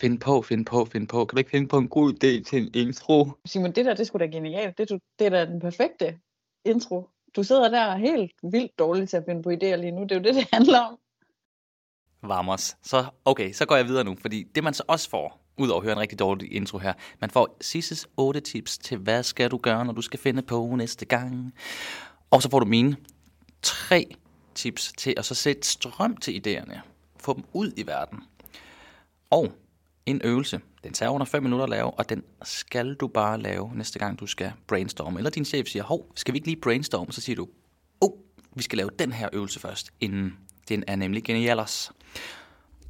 Find på, find på, find på. Kan du ikke finde på en god idé til en intro? Simon, det der, det skulle da genialt. Det, er du- det er da den perfekte intro. Du sidder der helt vildt dårligt til at finde på idéer lige nu. Det er jo det, det handler om. Vamos. Så, okay, så går jeg videre nu, fordi det man så også får, ud over at høre en rigtig dårlig intro her, man får Sisses 8 tips til, hvad skal du gøre, når du skal finde på næste gang. Og så får du mine tre tips til at så sætte strøm til idéerne. Få dem ud i verden. Og en øvelse. Den tager under 5 minutter at lave, og den skal du bare lave næste gang, du skal brainstorme. Eller din chef siger, hov, skal vi ikke lige brainstorme? Så siger du, oh, vi skal lave den her øvelse først, inden den er nemlig genialers.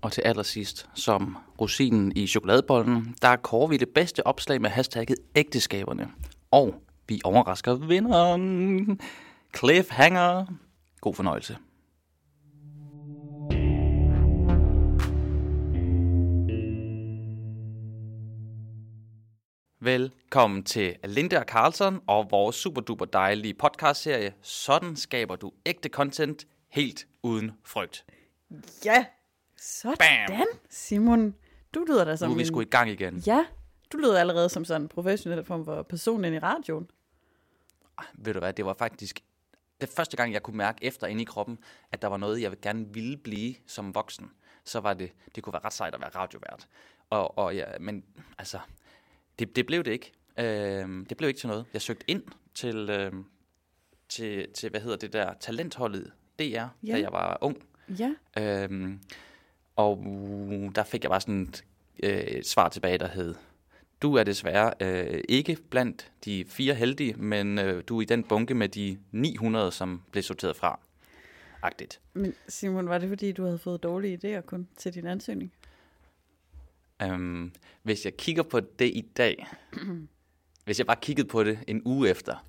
Og til allersidst, som rosinen i chokoladebollen, der kårer vi det bedste opslag med hashtagget ægteskaberne. Og vi overrasker vinderen. Cliffhanger. God fornøjelse. Velkommen til Linda og Carlson og vores super duper dejlige podcastserie Sådan skaber du ægte content helt uden frygt. Ja, sådan. Bam. Simon, du lyder da Nu som er vi en... sgu i gang igen. Ja, du lyder allerede som sådan en professionel form for person ind i radioen. Ved du hvad, det var faktisk det første gang, jeg kunne mærke efter inde i kroppen, at der var noget, jeg gerne ville blive som voksen. Så var det, det kunne være ret sejt at være radiovært. Og, og ja, men altså, det, det blev det ikke. Øh, det blev ikke til noget. Jeg søgte ind til, øh, til, til, hvad hedder det der, talentholdet DR, ja. Da jeg var ung. Ja, Øhm, og der fik jeg bare sådan et, øh, svar tilbage, der hed, du er desværre øh, ikke blandt de fire heldige, men øh, du er i den bunke med de 900, som blev sorteret fra. Agtigt. men Simon, var det fordi, du havde fået dårlige idéer kun til din ansøgning? Øhm, hvis jeg kigger på det i dag, hvis jeg bare kiggede på det en uge efter,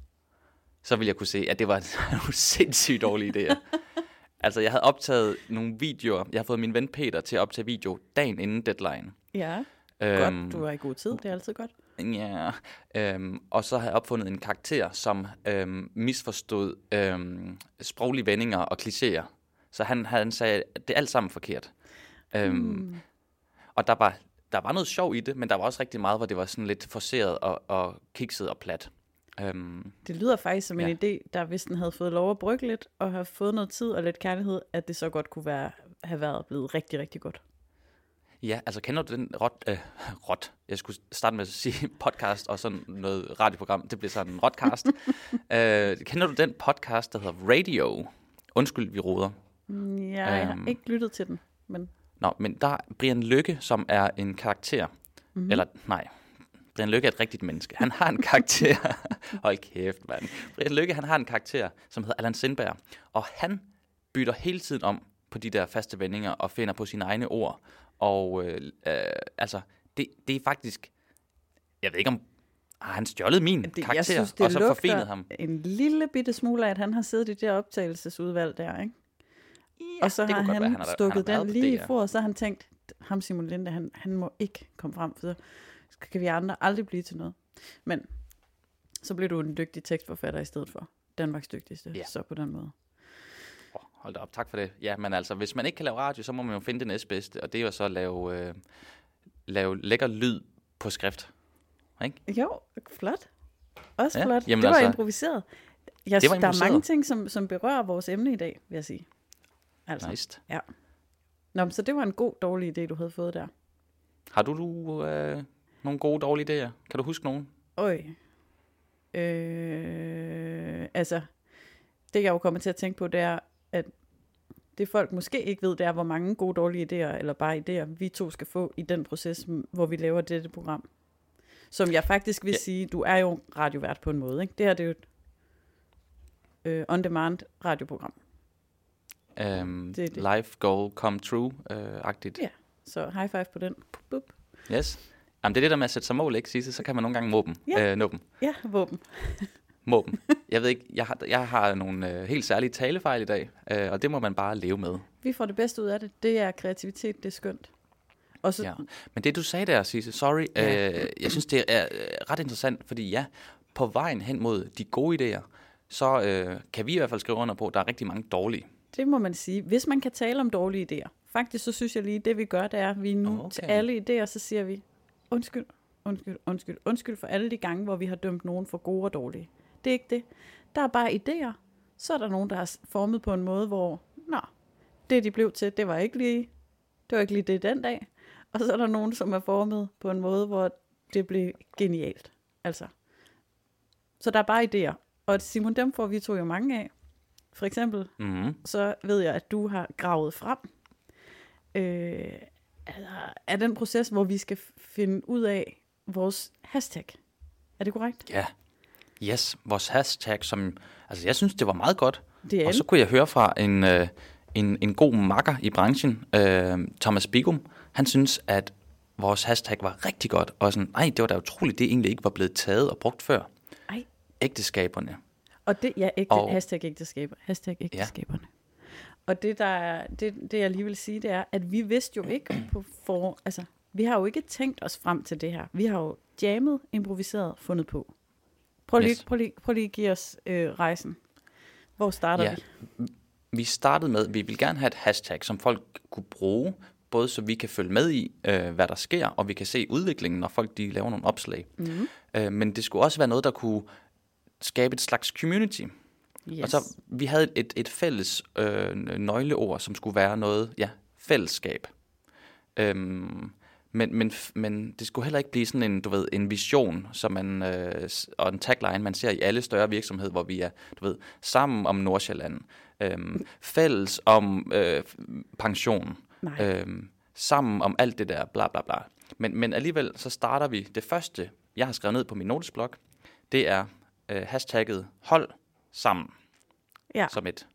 så ville jeg kunne se, at det var nogle sindssygt dårlige idéer. altså, jeg havde optaget nogle videoer. Jeg har fået min ven Peter til at optage video dagen inden deadline. Ja, Øhm, godt. Du er i god tid, det er altid godt. Ja, øhm, og så har jeg opfundet en karakter, som øhm, misforstod øhm, sproglige vendinger og klichéer. Så han, han sagde, at det er alt sammen forkert. Øhm, mm. Og der var, der var noget sjov i det, men der var også rigtig meget, hvor det var sådan lidt forceret og, og kikset og plat. Øhm, Det lyder faktisk som en Ja. idé, der hvis den havde fået lov at brygge lidt, og have fået noget tid og lidt kærlighed, at det så godt kunne være, have været blevet rigtig, rigtig godt. ja, altså kender du den rot, øh, rot? Jeg skulle starte med at sige podcast og sådan noget radioprogram. Det bliver sådan en rotcast. øh, kender du den podcast, der hedder Radio? Undskyld, vi roder. Mm, Ja, jeg har Øhm. ikke lyttet til den, men Nå, men der er Brian Lykke, som er en karakter. Mhm. Mm-hmm. Eller, nej. Brian Lykke er et rigtigt menneske. Han har en karakter. Hold kæft, mand. Brian Lykke, han har en karakter, som hedder Allan Sindberg. Og han bytter hele tiden om på de der faste vendinger og finder på sine egne ord. Og øh, øh, altså, det, det er faktisk... Jeg ved ikke om... Har han stjålet min det, karakter, jeg synes, det og så forfinet ham? en lille bitte smule af, at han har siddet i det optagelsesudvalg der, ikke? Ja, og så det har han, være, han har- stukket han har den lige i DR. for, og så har han tænkt, ham Simon Linde, han, han må ikke komme frem, for så kan vi andre aldrig blive til noget. Men så blev du en dygtig tekstforfatter i stedet for. Danmarks dygtigste, Ja. så på den måde. Oh, hold da op, tak for det. Ja, men altså, hvis man ikke kan lave radio, så må man jo finde det næstbedste, og det er jo så at lave, øh, lave lækker lyd på skrift. Ikke? Jo, flot. Også Ja, ja, flot. jamen det var altså, improviseret. Jeg, det var synes, der er mange improviseret. ting, som, som berører vores emne i dag, vil jeg sige. Altså. Nice. Nå, men så det var en god, dårlig idé, du havde fået der. Har du, du øh, nogle gode, dårlige idéer? Kan du huske nogen? Øj. Øh, altså, det jeg jo kommer til at tænke på, det er, at det folk måske ikke ved, det er, hvor mange gode, dårlige idéer, eller bare idéer, vi to skal få i den proces, hvor vi laver dette program. Som jeg faktisk vil Ja. ja. sige, du er jo radiovært på en måde, ikke? Det her det er jo et øh, on-demand radioprogram. Um, Det det. Life goal come true-agtigt. Ja. Så high five på den. Pup. Yes. Jamen, det er det der med at sætte sig mål, ikke, Sisse? Så kan man nogle gange må dem. Ja. Øh, nå dem. Ja, våben. Må dem. Jeg ved ikke, jeg har, jeg har nogle øh, helt særlige talefejl i dag, øh, og det må man bare leve med. Vi får det bedste ud af det. Det er kreativitet, det er skønt. Og så, Ja. Men det du sagde der, Sisse, sorry, Ja. øh, jeg synes det er øh, ret interessant, fordi ja, på vejen hen mod de gode idéer, så øh, kan vi i hvert fald skrive under på, at der er rigtig mange dårlige. Det må man sige. Hvis man kan tale om dårlige idéer, Faktisk så synes jeg lige, det vi gør, det er, at vi nu Okay. til alle idéer, så siger vi, undskyld, undskyld, undskyld, undskyld for alle de gange, hvor vi har dømt nogen for gode og dårlige. Det er ikke det. Der er bare idéer. Så er der nogen, der er formet på en måde, hvor, nå, det de blev til, det var ikke lige, det var ikke lige det den dag. Og så er der nogen, som er formet på en måde, hvor det blev genialt. Altså. Så der er bare idéer. Og Simon, dem får vi to jo mange af. For eksempel, Mm. så ved jeg, at du har gravet frem øh, er, er den proces, hvor vi skal finde ud af vores hashtag. Er det korrekt? Ja. Yes, vores hashtag, som... Altså, jeg synes, det var meget godt. Det er Og så kunne jeg høre fra en, øh, en, en god makker i branchen, øh, Thomas Bigum. Han synes, at vores hashtag var rigtig godt. Og sådan, ej, det var da utroligt, det egentlig ikke var blevet taget og brugt før. Ej. Ægteskaberne. Og det, ja, ægte, Og- hashtag ægteskaber. Hashtag ægteskaberne. Og det, der er, det, det, jeg lige vil sige, det er, at vi vidste jo ikke på for... Altså, vi har jo ikke tænkt os frem til det her. Vi har jo jammet, improviseret, fundet på. Prøv lige, Yes. prøv lige, prøv lige at give os øh, rejsen. Hvor starter Ja. vi? Vi startede med, at vi vil gerne have et hashtag, som folk kunne bruge, både så vi kan følge med i, øh, hvad der sker, og vi kan se udviklingen, når folk de laver nogle opslag. Mm-hmm. Øh, men det skulle også være noget, der kunne skabe et slags community. Yes. Og så vi havde et, et fælles øh, nøgleord, som skulle være noget, ja, fællesskab. Øhm, men, men, men det skulle heller ikke blive sådan en, du ved, en vision, som man, øh, og en tagline, man ser i alle større virksomheder, hvor vi er, du ved, sammen om Nordsjælland, øhm, fælles om øh, pension, øhm, sammen om alt det der, bla bla bla. Men, men alligevel, så starter vi, det første, jeg har skrevet ned på min notesblok, det er øh, hashtagget hold sammen Ja. som et...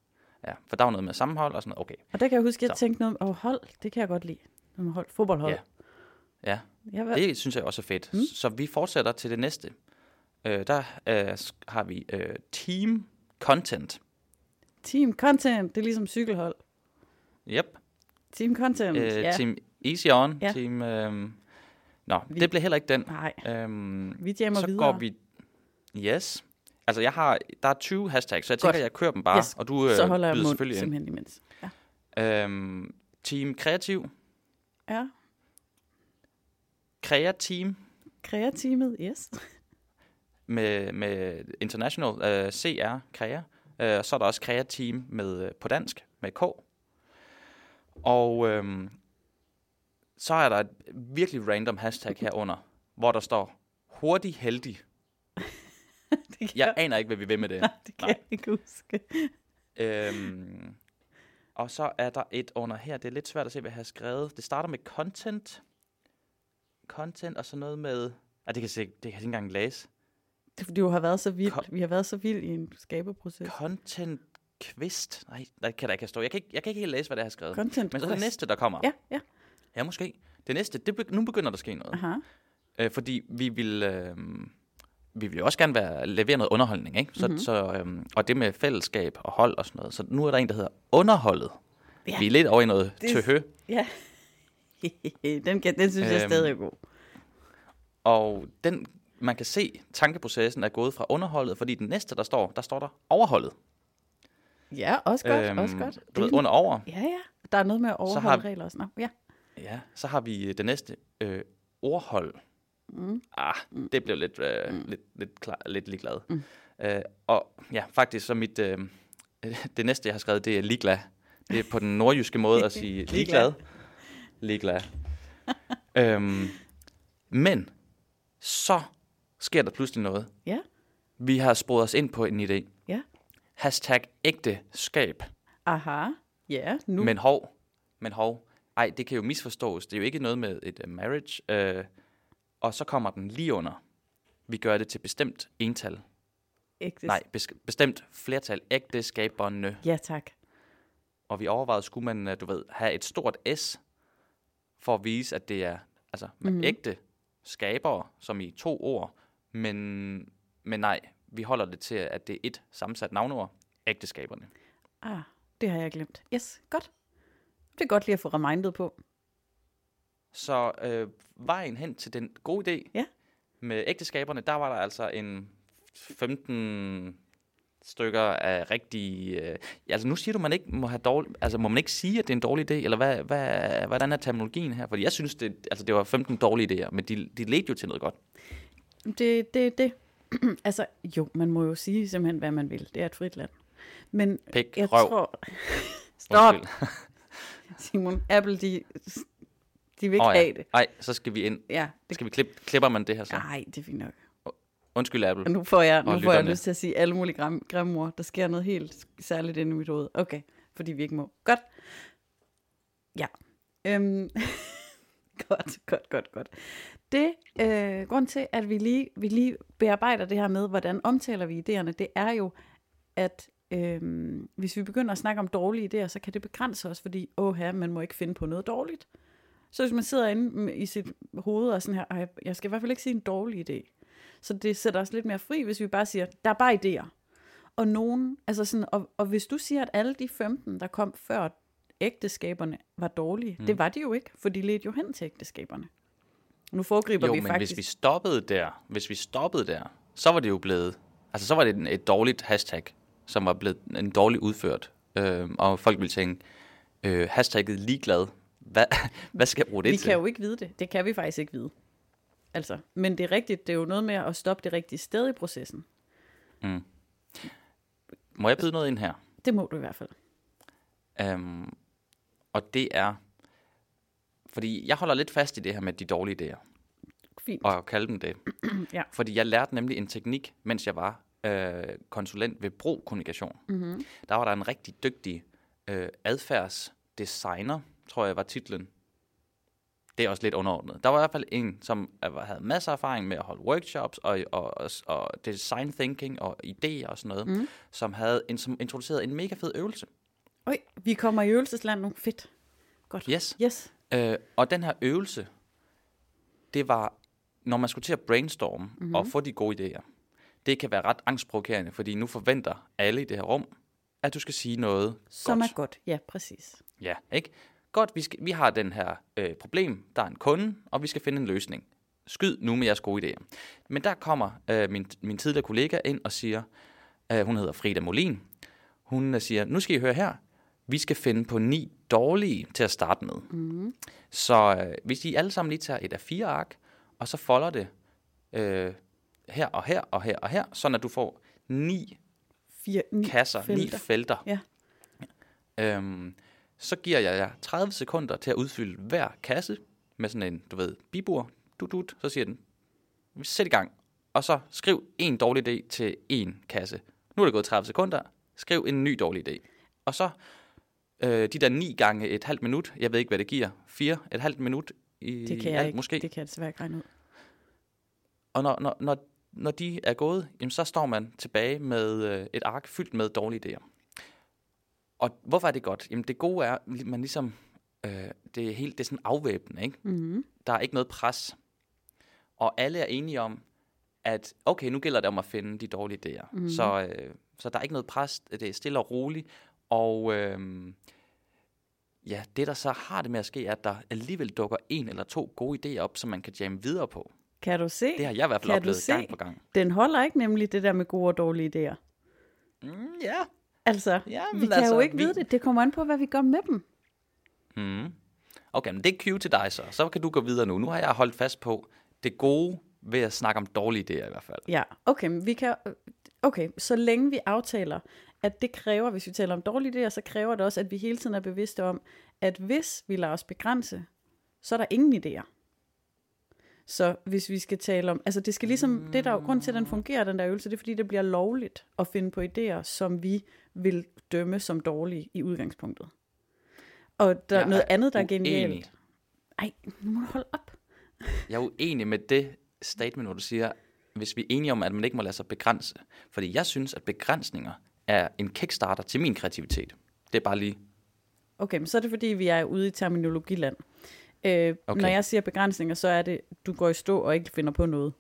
Ja, for der var noget med sammenhold og sådan noget. Okay, Og der kan jeg huske, at jeg Så. tænkte noget om, oh, hold, det kan jeg godt lide. Noget med hold, fodboldhold. Ja. ja, Jeg det synes jeg også er fedt. Mm. Så vi fortsætter til det næste. Øh, der øh, har vi øh, team content. Team content, det er ligesom cykelhold. Yep. Team content, Øh, ja. Team easy on. Ja. Team... Øh, nå, Vi- det blev heller ikke den. Nej, Øhm, vi jammer så videre. går vi... Yes. Altså, jeg har, der er 20 hashtags, så jeg Godt. tænker, jeg kører dem bare, Yes. og du øh, så holder jeg mund selvfølgelig ind. simpelthen imens. Ja. Øhm, team kreativ. ja. Kreateam. Kreateamet, yes. med, med International uh, CR, Krea. Uh, så er der også Krea Team med, uh, på dansk, med K. Og øhm, så er der et virkelig random hashtag herunder, hvor der står hurtig heldig. det kan, Jeg aner ikke, hvad vi vil med det. det kan jeg ikke huske. øhm, og så er der et under her, det er lidt svært at se, hvad jeg har skrevet. Det starter med content. Content og så noget med... Ah, det kan jeg, se, det kan jeg ikke engang læse. Det er du har været så vild. Ko- Vi har været så vild i en skaberproces. Content Kvist. Nej, det kan der ikke stå. Jeg kan ikke, jeg kan ikke helt læse, hvad det er, jeg har skrevet. Content Men så det quest. næste, der kommer. Ja, ja. ja måske. Det næste, det, be- nu begynder der at ske noget. Aha. Øh, fordi vi vil, øh, vi vil jo også gerne være, levere noget underholdning, ikke? Så, Mhm. mm-hmm. så, øh, og det med fællesskab og hold og sådan noget. Så nu er der en, der hedder underholdet. Ja. Vi er lidt over i noget Det- tøhø. Ja. den, kan, den synes jeg Øhm, stadig er god. Og den, man kan se, tankeprocessen er gået fra underholdet, fordi den næste, der står, der står der overholdet. Ja, også godt, øhm, også godt. Du ved, under over. Ja, ja. Der er noget med at overholde har- regler og sådan noget. Ja. Ja, så har vi øh, det næste øh, ordhold. Mm. Ah, det blev lidt, øh, mm. lidt, lidt, klar, lidt ligeglad. Mm. Øh, og ja, faktisk så mit, øh, det næste, jeg har skrevet, det er ligeglad. Det er på den nordjyske måde at sige Ligeglad. ligeglad. Øhm, men så sker der pludselig noget. Ja. Vi har sporet os ind på en idé. Ja. Hashtag ægteskab. Aha. Ja, nu. Men hov, men hov. Ej, det kan jo misforstås. Det er jo ikke noget med et uh, marriage. Uh, og så kommer den lige under. Vi gør det til bestemt ental. Ægtes. Nej, bes- bestemt flertal. Ægteskaberne. Ja, tak. Og vi overvejede, skulle man, uh, du ved, have et stort S, for at vise, at det er altså Mhm. mm-hmm. ægte skabere, som i to ord. Men, men nej, vi holder det til, at det er et sammensat navnord. Ægteskaberne. Ah, det har jeg glemt. Yes, godt. Det er godt lige at få remindet på. Så øh, vejen hen til den gode idé Ja. med ægteskaberne, der var der altså en 15 stykker af rigtig... Øh, altså nu siger du, man ikke må have dårlig, altså må man ikke sige, at det er en dårlig idé, eller hvad, hvad, hvordan er terminologien her? Fordi jeg synes, det, altså det var 15 dårlige idéer, men de, de ledte jo til noget godt. Det det, det. altså, jo, man må jo sige simpelthen, hvad man vil. Det er et frit land. Men Pik, jeg røv. tror... Stop. Simon. Apple, de, de vil ikke oh, ja. have det. Ej, så skal vi ind. Ja, det, Skal vi klippe, klipper man det her så? nej, det er fint nok. Undskyld, Apple. Og nu får jeg, nu får jeg lyst til at sige alle mulige grim, grimme ord. Der sker noget helt særligt inde i mit hoved. Okay, fordi vi ikke må. Godt. Ja. Øhm. godt, godt, godt, godt. Det øh, grund til, at vi lige, vi lige bearbejder det her med, hvordan omtaler vi idéerne, det er jo, at øh, hvis vi begynder at snakke om dårlige idéer, så kan det begrænse os, fordi, åh her, man må ikke finde på noget dårligt. Så hvis man sidder inde i sit hoved og sådan her, "Ej, jeg skal i hvert fald ikke sige en dårlig idé. Så det sætter os lidt mere fri, hvis vi bare siger, der er bare idéer. Og nogen, altså sådan, og, og hvis du siger, at alle de 15, der kom før ægteskaberne, var dårlige, mm. det var de jo ikke, for de ledte jo hen til ægteskaberne. Nu foregriber Jo, vi men faktisk. hvis vi stoppede der, hvis vi stoppede der, så var det jo blevet, altså så var det en- et dårligt hashtag, som var blevet en dårlig udført. Øh, og folk ville tænke, øh, hashtagget ligeglad, hvad, hvad skal jeg bruge det vi til? kan jo ikke vide det. Det kan vi faktisk ikke vide. Altså, men det er rigtigt, det er jo noget med at stoppe det rigtige sted i processen. Må jeg byde noget ind her? Det må du i hvert fald. Um, og det er, fordi jeg holder lidt fast i det her med de dårlige idéer, Fint. og at kalde dem det. Ja. Fordi jeg lærte nemlig en teknik, mens jeg var øh, konsulent ved Bro Kommunikation. Mm-hmm. Der var der en rigtig dygtig øh, adfærdsdesigner, tror jeg var titlen. Det er også lidt underordnet. Der var i hvert fald en, som havde masser af erfaring med at holde workshops og, og, og, og design thinking og idéer og sådan noget, Mm. som havde en, som introduceret en mega fed øvelse. Øj, vi kommer i øvelsesland nu. Fedt. Godt. Yes. Yes. Øh, og den her øvelse, det var, når man skulle til at brainstorme Mhm. mm-hmm. og få de gode idéer. Det kan være ret angstprovokerende, fordi nu forventer alle i det her rum, at du skal sige noget Som godt. er godt. Ja, præcis. Ja, ikke? Godt, vi, skal, vi har den her øh, problem, der er en kunde, og vi skal finde en løsning. Skyd nu med jeres gode idéer. Men der kommer øh, min, min tidligere kollega ind og siger, øh, hun hedder Frida Molin, hun øh, siger, nu skal I høre her, vi skal finde på ni dårlige til at starte med. Mm. Så øh, hvis I alle sammen lige tager et af fire ark, og så folder det øh, her og her og her og her, sådan at du får ni Fire, ni kasser, felter. ni felter. felter. Ja. Øhm, så giver jeg jer 30 sekunder til at udfylde hver kasse med sådan en, du ved, bibur. Dut, dut, så siger den, sæt i gang. Og så skriv en dårlig idé til en kasse. Nu er det gået 30 sekunder. Skriv en ny dårlig idé. Og så øh, de der ni gange et halvt minut, jeg ved ikke, hvad det giver, fire, et halvt minut i Det kan jeg alt ikke. måske. Det kan jeg desværre ikke regne ud. Og når, når, når, når de er gået, jamen, så står man tilbage med øh, et ark fyldt med dårlige idéer. Og hvorfor er det godt? Jamen det gode er, at man ligesom, øh, det, er helt, det er sådan afvæbnende, ikke? Mm. Der er ikke noget pres. Og alle er enige om, at okay, nu gælder det om at finde de dårlige idéer. Mhm. Mm. Så, øh, så der er ikke noget pres, det er stille og roligt. Og øh, ja, det der så har det med at ske, er, at der alligevel dukker en eller to gode idéer op, som man kan jamme videre på. Kan du se? Det har jeg i hvert fald Kan oplevet gang på gang. Den holder ikke nemlig det der med gode og dårlige idéer. Mm, ja. Altså, Ja, vi kan altså, jo ikke vi- vide det. Det kommer an på, hvad vi gør med dem. Mm. Okay, men det er cue til dig så. Så kan du gå videre nu. Nu har jeg holdt fast på det gode ved at snakke om dårlige idéer i hvert fald. Ja, okay, men vi kan, okay, så længe vi aftaler, at det kræver, hvis vi taler om dårlige idéer, så kræver det også, at vi hele tiden er bevidste om, at hvis vi lader os begrænse, så er der ingen idéer. Så hvis vi skal tale om, altså det skal ligesom, det der er grund til, at den fungerer, den der øvelse, det er fordi, det bliver lovligt at finde på idéer, som vi vil dømme som dårlige i udgangspunktet. Og der er Jeg noget er andet, der er genialt. Ej, nu må du holde op. Jeg er uenig med det statement, hvor du siger, hvis vi er enige om, at man ikke må lade sig begrænse. Fordi jeg synes, at begrænsninger er en kickstarter til min kreativitet. Det er bare lige... Okay, men så er det fordi, vi er ude i terminologiland. Øh, okay. Når jeg siger begrænsninger, så er det, du går i stå og ikke finder på noget.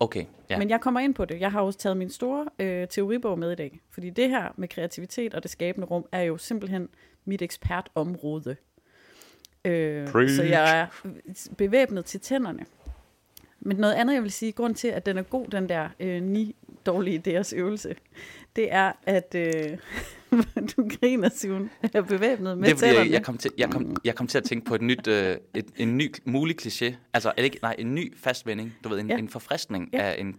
Okay, Ja. ja. Men jeg kommer ind på det. Jeg har også taget min store øh, teoribog med i dag. Fordi det her med kreativitet og det skabende rum, er jo simpelthen mit ekspertområde. Øh, Preach. så jeg er bevæbnet til tænderne. Men noget andet, jeg vil sige, grund til, at den er god, den der øh, ni dårlige idéers øvelse, det er, at øh, du griner, Simon, er bevæbnet med det jeg, tænderne. jeg, kom til, jeg, kom, jeg kom til at tænke på et nyt, øh, et, en ny mulig kliché. Altså, er det ikke, nej, en ny fast vending. Du ved, en, ja. en forfriskning Ja. af en...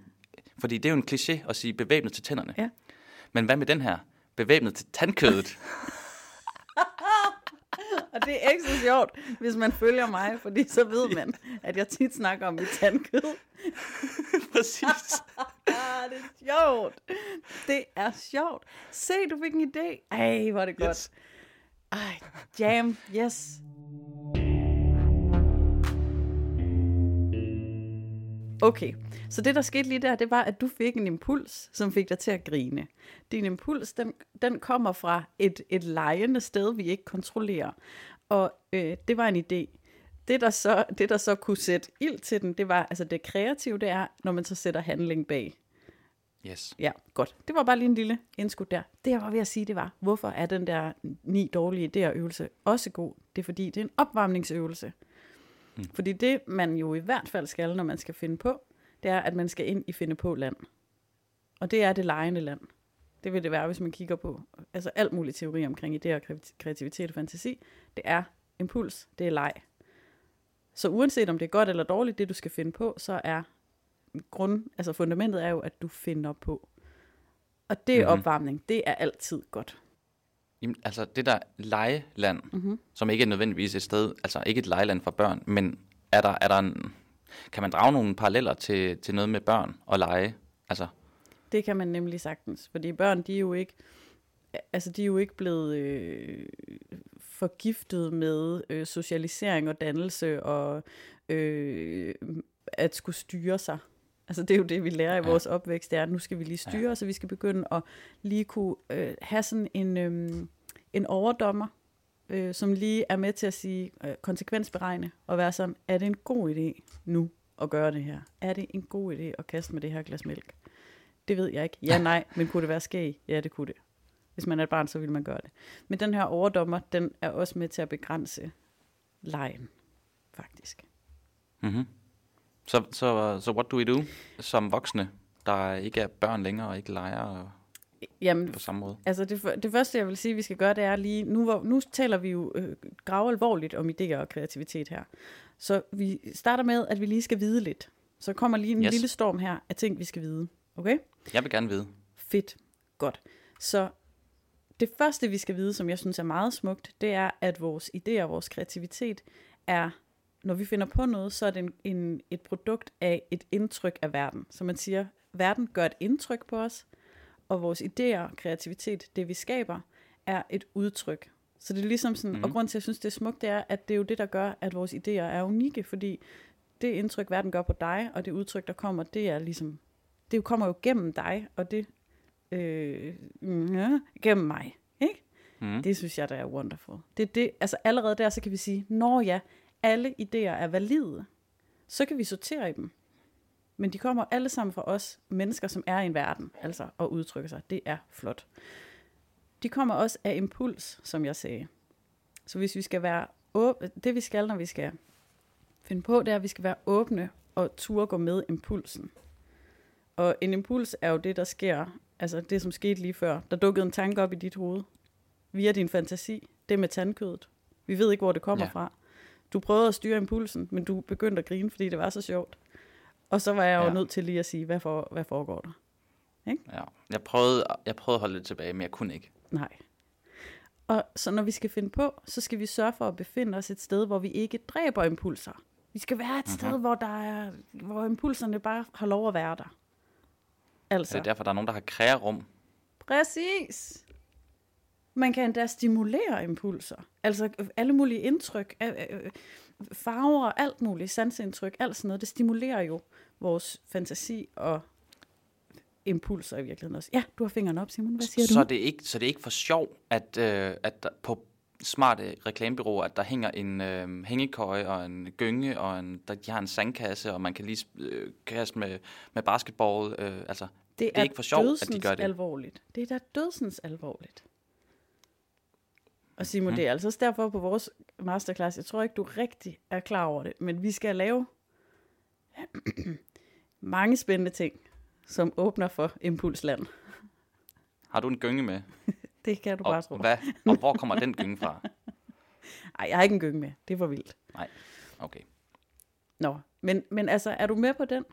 Fordi det er jo en kliché at sige bevæbnet til tænderne. Ja. Men hvad med den her? Bevæbnet til tandkødet. Og det er ikke så sjovt, hvis man følger mig, fordi så ved man, at jeg tit snakker om mit tandkød. Præcis. Ah, det er sjovt. Det er sjovt. Se, du fik en idé. Ej, hvor er det godt. Yes. Ej, jam, yes. Okay, så det der skete lige der, det var, at du fik en impuls, som fik dig til at grine. Din impuls, den, den kommer fra et, et lejende sted, vi ikke kontrollerer. Og øh, det var en idé. Det der, så, det, der så kunne sætte ild til den, det var, altså det kreative, det er, når man så sætter handling bag. Yes. Ja, godt. Det var bare lige en lille indskud der. Det jeg var ved at sige, det var, hvorfor er den der ni dårlige idéer øvelse også god? Det er fordi, det er en opvarmningsøvelse. Mm. Fordi det, man jo i hvert fald skal, når man skal finde på, det er, at man skal ind i finde på land. Og det er det lejende land. Det vil det være, hvis man kigger på altså alt muligt teori omkring idéer, kreati- kreativitet og fantasi. Det er impuls, det er leg. Så uanset om det er godt eller dårligt, det du skal finde på, så er grund, altså fundamentet er jo, at du finder på. Og det er Mhm. mm-hmm. opvarmning. Det er altid godt. Jamen, altså det der lejeland, Mhm. mm-hmm. som ikke er nødvendigvis et sted, altså ikke et lejeland for børn, men er der, er der en, kan man drage nogle paralleller til, til noget med børn og lege? Altså, Det kan man nemlig sagtens. Fordi børn, de er jo ikke, altså de er jo ikke blevet øh, forgiftet med øh, socialisering og dannelse og øh, at skulle styre sig. Altså det er jo det, vi lærer i Ja. vores opvækst, det er, at nu skal vi lige styre os, og vi skal begynde at lige kunne øh, have sådan en, øh, en overdommer, øh, som lige er med til at sige, øh, konsekvensberegne, og være sådan, er det en god idé nu at gøre det her? Er det en god idé at kaste med det her glas mælk? Det ved jeg ikke. Ja, nej, men kunne det være skæg? Ja, det kunne det. Hvis man er et barn, så vil man gøre det. Men den her overdommer, den er også med til at begrænse lejen, faktisk. mm-hmm. Så, så, så what do we do som voksne, der ikke er børn længere og ikke leger og Jamen, på samme måde? Altså det, det første, jeg vil sige, vi skal gøre, det er lige, nu, hvor, nu taler vi jo øh, grave alvorligt om idéer og kreativitet her. Så vi starter med, at vi lige skal vide lidt. Så kommer lige en yes. lille storm her af ting, vi skal vide. Okay? Jeg vil gerne vide. Fedt. Godt. Så det første, vi skal vide, som jeg synes er meget smukt, det er, at vores idéer og vores kreativitet er, når vi finder på noget, så er det en, en, et produkt af et indtryk af verden. Så man siger, verden gør et indtryk på os, og vores idéer kreativitet, det vi skaber, er et udtryk. Så det er ligesom sådan, mm-hmm. og grund til, at jeg synes, det er smukt, det er, at det er jo det, der gør, at vores idéer er unikke, fordi det indtryk, verden gør på dig, og det udtryk, der kommer, det er ligesom, det kommer jo gennem dig, og det øh, ja, gennem mig. Ikke? Mm. Det synes jeg, der er wonderful. Det, er det, altså allerede der, så kan vi sige, når ja, alle idéer er valide, så kan vi sortere i dem. Men de kommer alle sammen fra os mennesker, som er i en verden, altså og udtrykker sig. Det er flot. De kommer også af impuls, som jeg sagde. Så hvis vi skal være åbne, det vi skal, når vi skal finde på, det er, at vi skal være åbne og turde gå med impulsen. Og en impuls er jo det, der sker, altså det, som skete lige før. Der dukkede en tanke op i dit hoved, via din fantasi. Det med tandkødet. Vi ved ikke, hvor det kommer ja. fra. Du prøvede at styre impulsen, men du begyndte at grine, fordi det var så sjovt. Og så var jeg jo Ja. nødt til lige at sige, hvad, for, hvad foregår der? Ja. Jeg, prøvede, jeg prøvede at holde det tilbage, men jeg kunne ikke. Nej. Og så når vi skal finde på, så skal vi sørge for at befinde os et sted, hvor vi ikke dræber impulser. Vi skal være et sted, hvor, der er, hvor impulserne bare har lov at være der. Altså, Så det er derfor, der er nogen, der har krearum. præcis. Man kan endda stimulere impulser. Altså øh, alle mulige indtryk, øh, øh, farver, alt muligt, sansindtryk, alt sådan noget, det stimulerer jo vores fantasi og impulser i virkeligheden også. Ja, du har fingeren op, Simon. Hvad siger så du? det er ikke, så det er ikke for sjov, at, øh, at der, på smarte reklamebyråer, at der hænger en øh, hængekøje og en gynge, og en, der, de har en sandkasse, og man kan lige øh, kaste med, med basketball. Øh, altså, Det er ikke for sjov, at de gør det. alvorligt. Det er da dødsens alvorligt. Og Simon, mm. det er altså også derfor på vores masterclass, jeg tror ikke, du rigtig er klar over det, men vi skal lave mange spændende ting, som åbner for Impulsland. Har du en gynge med? Det kan du bare Og, tro. hvad? og hvor kommer den gynge fra? Ej, jeg har ikke en gynge med. Det var vildt. Nej, okay. Nå, men, men altså, er du med på den?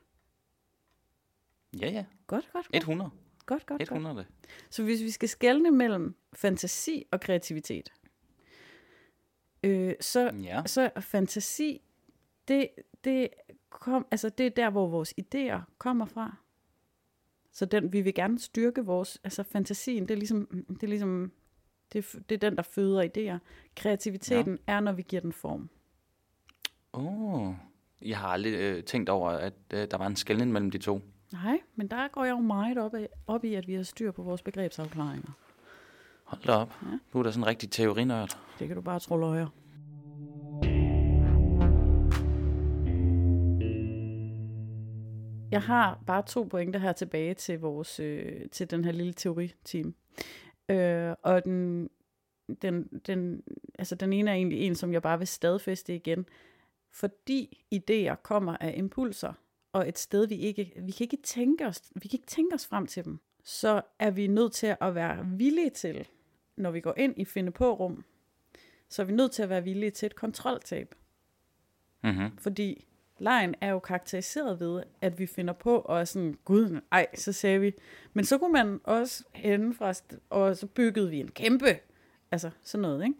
Ja, ja. Godt, godt, godt. 100. godt, godt, godt. 100. Så hvis vi skal skelne mellem fantasi og kreativitet, øh, så, Ja. så fantasi, det, det, kom, altså det er der, hvor vores idéer kommer fra. Så den, vi vil gerne styrke vores, altså fantasien, det er ligesom, det er, ligesom, det, det er den, der føder idéer. Kreativiteten ja. er, når vi giver den form. Åh. Oh. Jeg har aldrig øh, tænkt over, at øh, der var en skældning mellem de to. Nej, men der går jeg jo meget op, af, op i, at vi har styr på vores begrebsafklaringer. Hold da op. Ja. Du er da sådan en rigtig teorinørd. Det kan du bare tro løjer. Jeg har bare to pointer her tilbage til vores øh, til den her lille teoriteam. Øh, og den, den, den, altså den ene er egentlig en, som jeg bare vil stadfæste igen. Fordi idéer kommer af impulser, og et sted, vi ikke, vi kan ikke tænke os, vi kan ikke tænke os frem til dem, så er vi nødt til at være villige til, når vi går ind i finde på rum, så er vi nødt til at være villige til et kontroltab. Mm-hmm. Fordi lejen er jo karakteriseret ved, at vi finder på og sådan, gud, ej, så sagde vi. Men så kunne man også hende fra, og så byggede vi en kæmpe, altså sådan noget, ikke?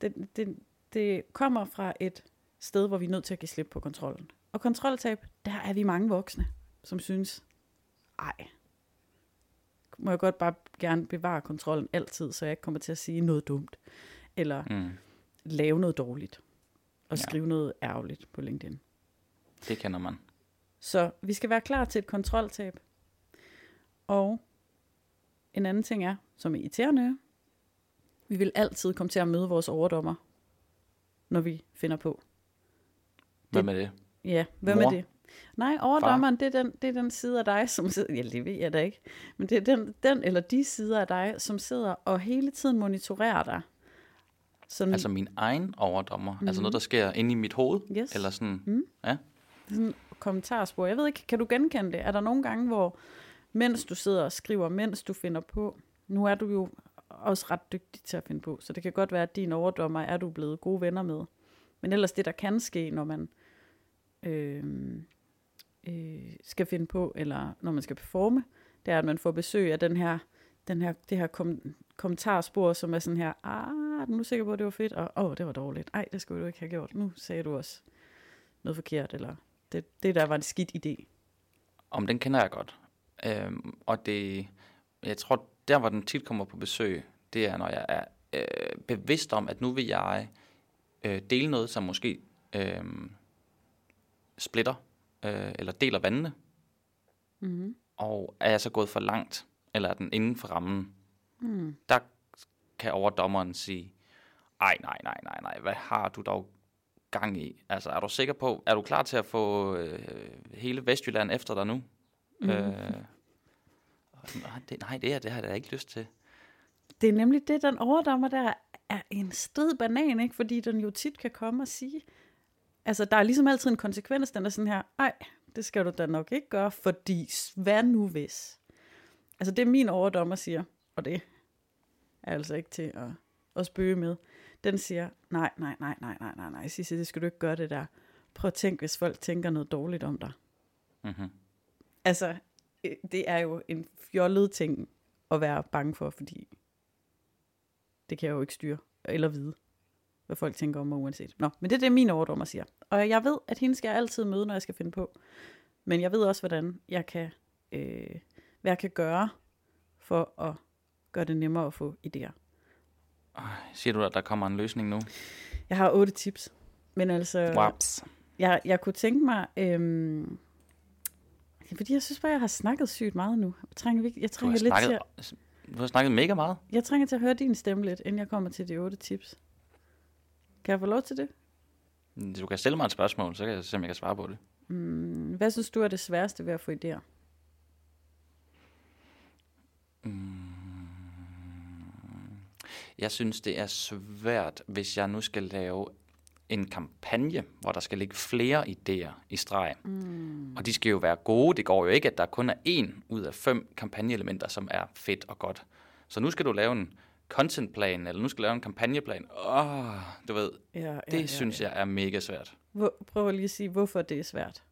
Det, det, det kommer fra et sted, hvor vi er nødt til at give slip på kontrollen. Og kontroltab, der er vi mange voksne, som synes, ej, må jeg godt bare gerne bevare kontrollen altid, så jeg ikke kommer til at sige noget dumt, eller Mm. lave noget dårligt, og Ja. skrive noget ærgerligt på LinkedIn. Det kender man. Så vi skal være klar til et kontroltab. Og en anden ting er, som er irriterende, vi vil altid komme til at møde vores overdommer, når vi finder på. Hvad med det? Ja, Mor? med det? Nej, overdommeren, det er, den, det er den side af dig, som sidder, ja, det ved jeg da ikke, men det er den, den eller de sider af dig, som sidder og hele tiden monitorerer dig. Sådan, Altså min egen overdommer. Mm. Altså noget, der sker inde i mit hoved. Yes. Eller sådan. Mm. Ja. sådan kommentarspor. Jeg ved ikke, kan du genkende det? Er der nogle gange, hvor mens du sidder og skriver, mens du finder på, nu er du jo også ret dygtig til at finde på, så det kan godt være, at din overdommer er du blevet gode venner med. Men ellers det, der kan ske, når man øh, øh, skal finde på, eller når man skal performe, det er, at man får besøg af den her, den her, det her kom, kommentarspor, som er sådan her, ah, er du nu sikker på, at det var fedt, og åh, oh, det var dårligt, ej, det skulle du ikke have gjort, nu sagde du også noget forkert, eller det, det der var en skidt idé. Om den kender jeg godt. Øhm, og det, jeg tror, der hvor den tit kommer på besøg, det er, når jeg er øh, bevidst om, at nu vil jeg øh, dele noget, som måske øh, splitter, øh, eller deler vandene. Mm-hmm. Og er jeg så gået for langt, eller er den inden for rammen, Mm. der kan overdommeren sige, ej, nej, nej, nej, nej, hvad har du dog gang i? Altså, er du sikker på, er du klar til at få øh, hele Vestjylland efter dig nu? Mm. Øh, nej, det, nej, det, er, det har jeg da ikke lyst til. Det er nemlig det, den overdommer der er en strid banan, ikke? fordi den jo tit kan komme og sige, altså der er ligesom altid en konsekvens, den er sådan her, ej, det skal du da nok ikke gøre, fordi hvad nu hvis? Altså det er min overdommer siger, og det er altså ikke til at, at spøge med. Den siger, nej, nej, nej, nej, nej, nej, nej, Sisse, det skal du ikke gøre det der. Prøv at tænke, hvis folk tænker noget dårligt om dig. Mm-hmm. Altså, øh, det er jo en fjollet ting at være bange for, fordi det kan jeg jo ikke styre eller vide, hvad folk tænker om mig uanset. Nå, men det er det, min overdommer siger. Og jeg ved, at hende skal jeg altid møde, når jeg skal finde på. Men jeg ved også, hvordan jeg kan, øh, hvad jeg kan gøre for at gøre det nemmere at få idéer. Siger du, at der kommer en løsning nu? Jeg har otte tips, men altså, Waps. jeg, jeg kunne tænke mig, øhm, fordi jeg synes bare, jeg har snakket sygt meget nu. Jeg trænger, jeg trænger lidt til snakket, at, du har snakket mega meget. Jeg trænger til at høre din stemme lidt, inden jeg kommer til de otte tips. Kan jeg få lov til det? Du kan stille mig et spørgsmål, så kan jeg se, om jeg kan svare på det. Mm, hvad synes du er det sværeste ved at få idéer? Jeg synes, det er svært, hvis jeg nu skal lave en kampagne, hvor der skal ligge flere idéer i streg. Mm. Og de skal jo være gode. Det går jo ikke, at der kun er en ud af fem kampagneelementer, som er fedt og godt. Så nu skal du lave en contentplan, eller nu skal du lave en kampagneplan. Åh, oh, du ved, Ja, ja, det ja, synes ja. jeg er mega svært. Hvor, prøv lige at sige, hvorfor det er svært.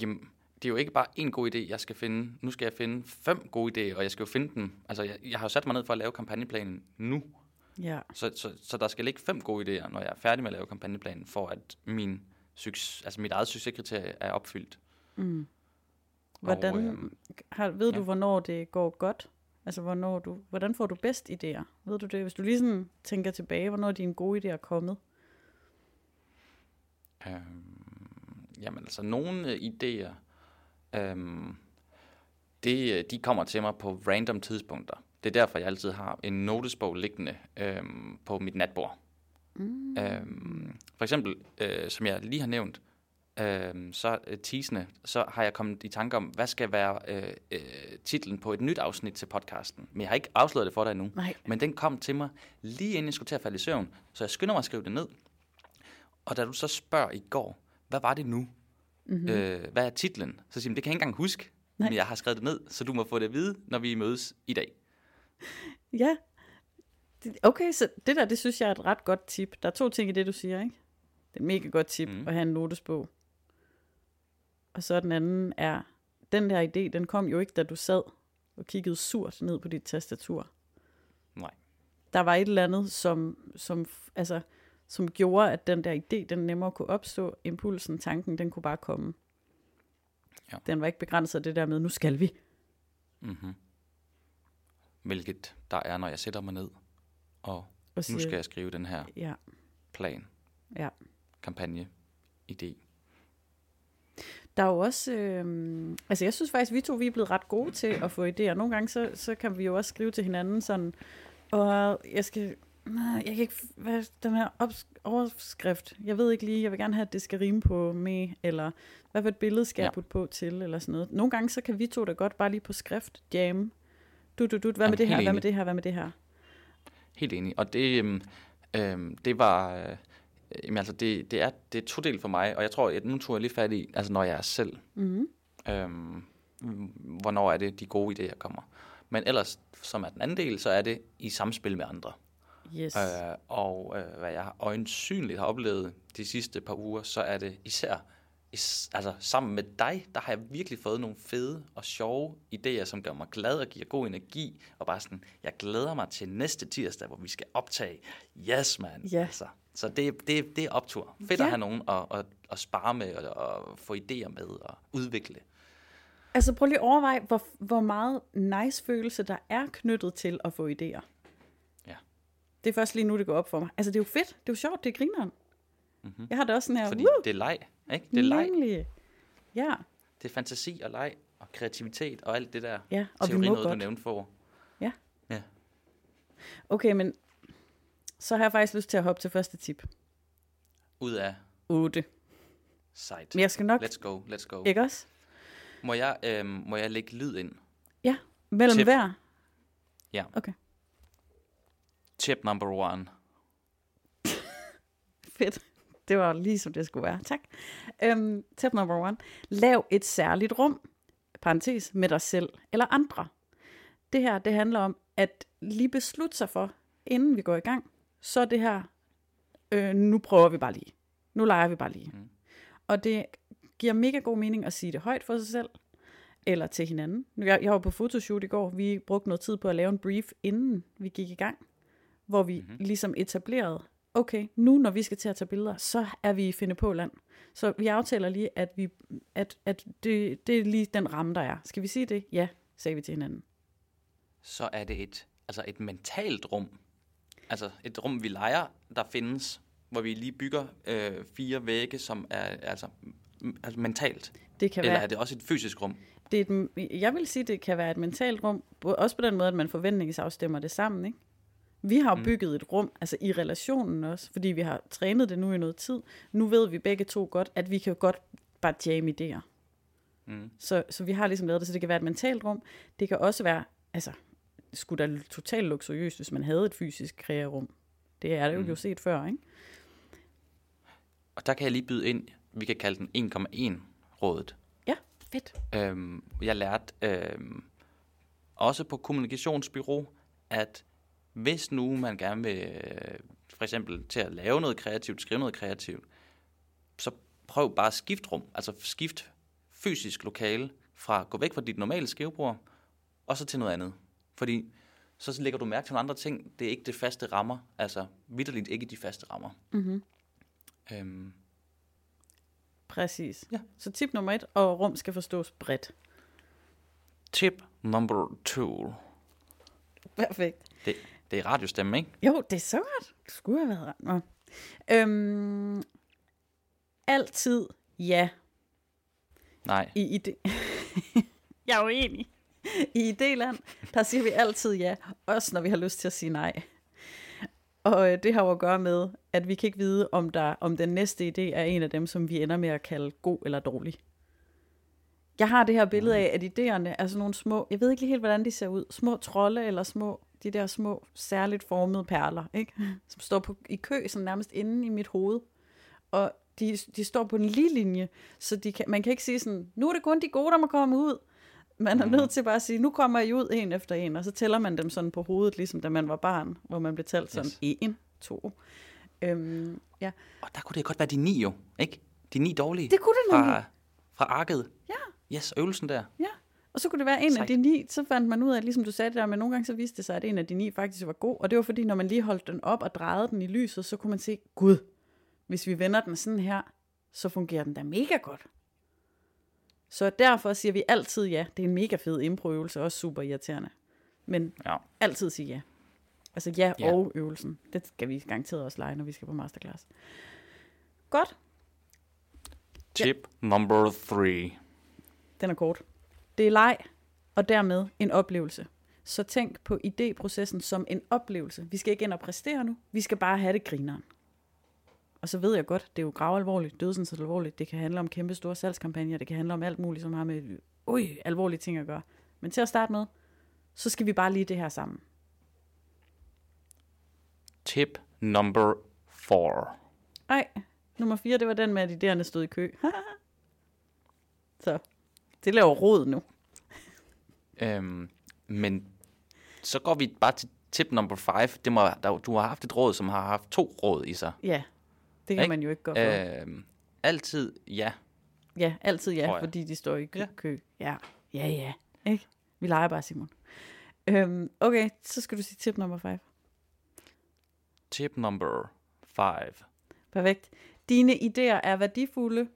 Jamen, det er jo ikke bare en god idé, jeg skal finde. Nu skal jeg finde fem gode idéer, og jeg skal jo finde dem. Altså, jeg, jeg har jo sat mig ned for at lave kampagneplanen nu. Ja, Så, så, så der skal ligge fem gode idéer, når jeg er færdig med at lave kampagneplanen, for at min succes, altså mit eget succeskriterie er opfyldt. mm. Hvordan, Og, øhm, har, ved du, ja. hvornår det går godt? Altså, hvornår du, hvordan får du bedst idéer? Ved du det? Hvis du lige sådan tænker tilbage, hvornår dine gode idéer er kommet? Øhm, jamen altså, nogle øh, idéer, øhm, det, øh, de kommer til mig på random tidspunkter. Det er derfor, jeg altid har en notesbog liggende øhm, på mit natbord. Mm. Øhm, for eksempel, øh, som jeg lige har nævnt, øhm, så øh, teasende, så har jeg kommet i tanke om, hvad skal være øh, øh, titlen på et nyt afsnit til podcasten. Men jeg har ikke afsløret det for dig endnu. Nej. Men den kom til mig lige inden jeg skulle til at falde i søvn, så jeg skynder mig at skrive det ned. Og da du så spørger i går, hvad var det nu? Mm-hmm. Øh, hvad er titlen? Så siger jeg, det kan jeg ikke engang huske, Nej. men jeg har skrevet det ned, så du må få det at vide, når vi mødes i dag. Ja. Okay, så det der, det synes jeg er et ret godt tip. Der er to ting i det, du siger, ikke? Det er et mega godt tip mm. at have en notesbog. Og så den anden er, den der idé, den kom jo ikke, da du sad og kiggede surt ned på dit tastatur. Nej. Der var et eller andet, som, som, altså, som gjorde, at den der idé, den nemmere kunne opstå. Impulsen, tanken, den kunne bare komme. Ja. Den var ikke begrænset af det der med, nu skal vi. Mm-hmm. Hvilket der er, når jeg sætter mig ned, og Og nu siger, skal jeg skrive den her Ja, plan, ja. kampagne, idé. Der er jo også, øh, altså jeg synes faktisk, vi to vi er blevet ret gode til at få idéer. Nogle gange, så, så kan vi jo også skrive til hinanden sådan, og jeg skal, nej, jeg kan ikke, hvad, den her ops- overskrift, jeg ved ikke lige, jeg vil gerne have, at det skal rime på med, eller hvad for et billede skal jeg Ja. putte på til, eller sådan noget. Nogle gange, så kan vi to da godt bare lige på skrift jam. Du, du, du, hvad med det her, hvad med det her, hvad med det her? Helt enig. Og det, øhm, øhm, det var... Øh, jamen, altså, det, det, er, det er to del for mig, og jeg tror, at nu tog jeg lige fat i, altså når jeg er selv. Mm-hmm. Øhm, hvornår er det, de gode idéer kommer. Men ellers, som er den anden del, så er det i samspil med andre. Yes. Øh, og øh, hvad jeg øjensynligt har oplevet de sidste par uger, så er det især is, altså, sammen med dig, der har jeg virkelig fået nogle fede og sjove idéer, som gør mig glad og giver god energi. Og bare sådan, jeg glæder mig til næste tirsdag, hvor vi skal optage. Yes, man. Ja. Altså, så det, det, det er optur. Fedt Ja. at have nogen at, at, at spare med og, og få idéer med og udvikle. Altså prøv lige at overveje, hvor, hvor meget nice følelse der er knyttet til at få idéer. Ja. Det er først lige nu, det går op for mig. Altså det er jo fedt, det er jo sjovt, det er grineren. Mm-hmm. Jeg har det også sådan her, Fordi Woo! det er leg. Ikke? Det er leg. Nemlig. Ja, Det er fantasi og leg og kreativitet og alt det der. ja, og teori, noget, du godt. nævnte for. Ja. Ja. Okay, men så har jeg faktisk lyst til at hoppe til første tip. Ud af 8. site. Men jeg skal nok, Let's go, let's go. ikke også? Må jeg, øhm, må jeg lægge lyd ind? Ja, mellem Tip. hver. Ja. Okay, Tip number one. fedt. Det var lige som det skulle være. Tak. Øhm, tip number one. Lav et særligt rum, parentes, med dig selv eller andre. Det her, det handler om at lige beslutte sig for, inden vi går i gang, så det her, øh, nu prøver vi bare lige. Nu leger vi bare lige. Mm. Og det giver mega god mening at sige det højt for sig selv, eller til hinanden. Jeg, jeg var på fotoshoot i går, vi brugte noget tid på at lave en brief, inden vi gik i gang, hvor vi mm-hmm. ligesom etablerede, okay, nu når vi skal til at tage billeder, så er vi i finde på land. Så vi aftaler lige, at, vi, at, at det, det er lige den ramme, der er. Skal vi sige det? Ja, sagde vi til hinanden. Så er det et, altså et mentalt rum. Altså et rum, vi leger, der findes, hvor vi lige bygger øh, fire vægge, som er altså, altså mentalt. Det kan Eller være, er det også et fysisk rum? det er et, jeg vil sige, det kan være et mentalt rum, også på den måde, at man forventningsafstemmer det sammen, ikke? Vi har jo bygget et rum, altså i relationen også, fordi vi har trænet det nu i noget tid. Nu ved vi begge to godt, at vi kan godt bare jamme idéer. Mm. Så, så vi har ligesom lavet det, så det kan være et mentalt rum. Det kan også være, altså, skulle da totalt luksuriøst, hvis man havde et fysisk krearum. Det er det jo, mm. jo set før, ikke? Og der kan jeg lige byde ind, vi kan kalde den 1,1 rådet. Ja, fedt. Øhm, jeg lærte øhm, også på kommunikationsbyrå, at hvis nu man gerne vil øh, for eksempel til at lave noget kreativt, skrive noget kreativt, så prøv bare at skifte rum, altså skift fysisk lokale fra at gå væk fra dit normale skrivebord, og så til noget andet. Fordi så lægger du mærke til nogle andre ting. Det er ikke det faste rammer, altså vidderligt ikke de faste rammer. Mm-hmm. Øhm, Præcis. Ja. Så tip nummer et, og rum skal forstås bredt. tip number two. Perfekt. Det, det er radiostemme, ikke? Jo, det er så godt. Det skulle have været ret. Nå. Øhm, altid ja Nej. i ide. Jeg er uenig. I idéland, der siger vi altid ja, også når vi har lyst til at sige nej. Og øh, det har jo at gøre med, at vi kan ikke vide, om, der, om den næste idé er en af dem, som vi ender med at kalde god eller dårlig. Jeg har det her billede af, at idéerne er sådan nogle små, jeg ved ikke lige helt, hvordan de ser ud, små trolde eller små, de der små, særligt formede perler, ikke? som står på, i kø, sådan nærmest inde i mit hoved. Og de, de står på en lige linje, så de kan, man kan ikke sige sådan, nu er det kun de gode, der må komme ud. Man er nødt til bare at sige, nu kommer I ud en efter en, og så tæller man dem sådan på hovedet, ligesom da man var barn, hvor man blev talt sådan Yes. en, to. Øhm, ja. Og der kunne det godt være de ni jo, ikke? De ni dårlige. Det kunne det nemlig. fra, fra arket. Ja. Yes, øvelsen der. Ja, og så kunne det være en af Sejt. de ni, så fandt man ud af, ligesom du sagde det der, men nogle gange så viste det sig, at en af de ni faktisk var god, og det var fordi, når man lige holdt den op og drejede den i lyset, så kunne man se, gud, hvis vi vender den sådan her, så fungerer den da mega godt. Så derfor siger vi altid ja. Det er en mega fed improøvelse, også super irriterende. Men Ja. altid sige ja. Altså ja, Ja. ja. og øvelsen. Det skal vi garanteret også lege, når vi skal på masterclass. Godt, Tip number three. den er kort. Det er leg, og dermed en oplevelse. Så tænk på idéprocessen som en oplevelse. Vi skal ikke ind og præstere nu. Vi skal bare have det grineren. Og så ved jeg godt, det er jo gravalvorligt, dødsens alvorligt. Det kan handle om kæmpe store salgskampagner. Det kan handle om alt muligt, som har med ui, alvorlige ting at gøre. Men til at starte med, så skal vi bare lige det her sammen. Tip number four. Ej, nummer 4, det var den med, at idéerne stod i kø. så, det laver rod nu. Øhm, men så går vi bare til tip number five. Det må, der, du har haft et råd, som har haft to råd i sig. Ja, det kan Ikke? man jo ikke gå for. Øhm, altid ja. Ja, altid ja, fordi de står i kø. Ja. Ja, kø. ja, ja. ja. Ikke? Vi leger bare, Simon. Øhm, okay, så skal du sige tip nummer 5. Tip number five. Perfekt. Dine idéer er værdifulde.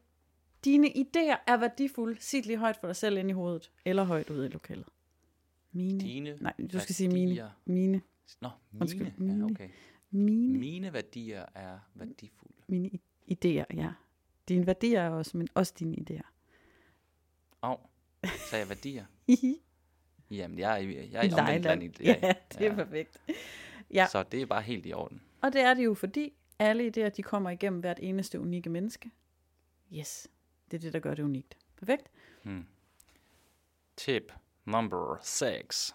Dine idéer er værdifulde. Sig lige højt for dig selv ind i hovedet. Eller højt ude i lokalet. Mine. Dine Nej, du skal sige mine. værdier- Mine. Nå, Undskyld, mine. mine. Ja, okay. Mine. Mine værdier er værdifulde. Mine idéer, ja. Dine værdier er også, men også dine idéer. Åh, sagde jeg værdier? Jamen, jeg er, jeg er i omvendt land. Ja, det er perfekt. Ja. Så det er bare helt i orden. Og det er det jo, fordi alle idéer, de kommer igennem hvert eneste unikke menneske. Yes, det er det, der gør det unikt. Perfekt. Tip number six.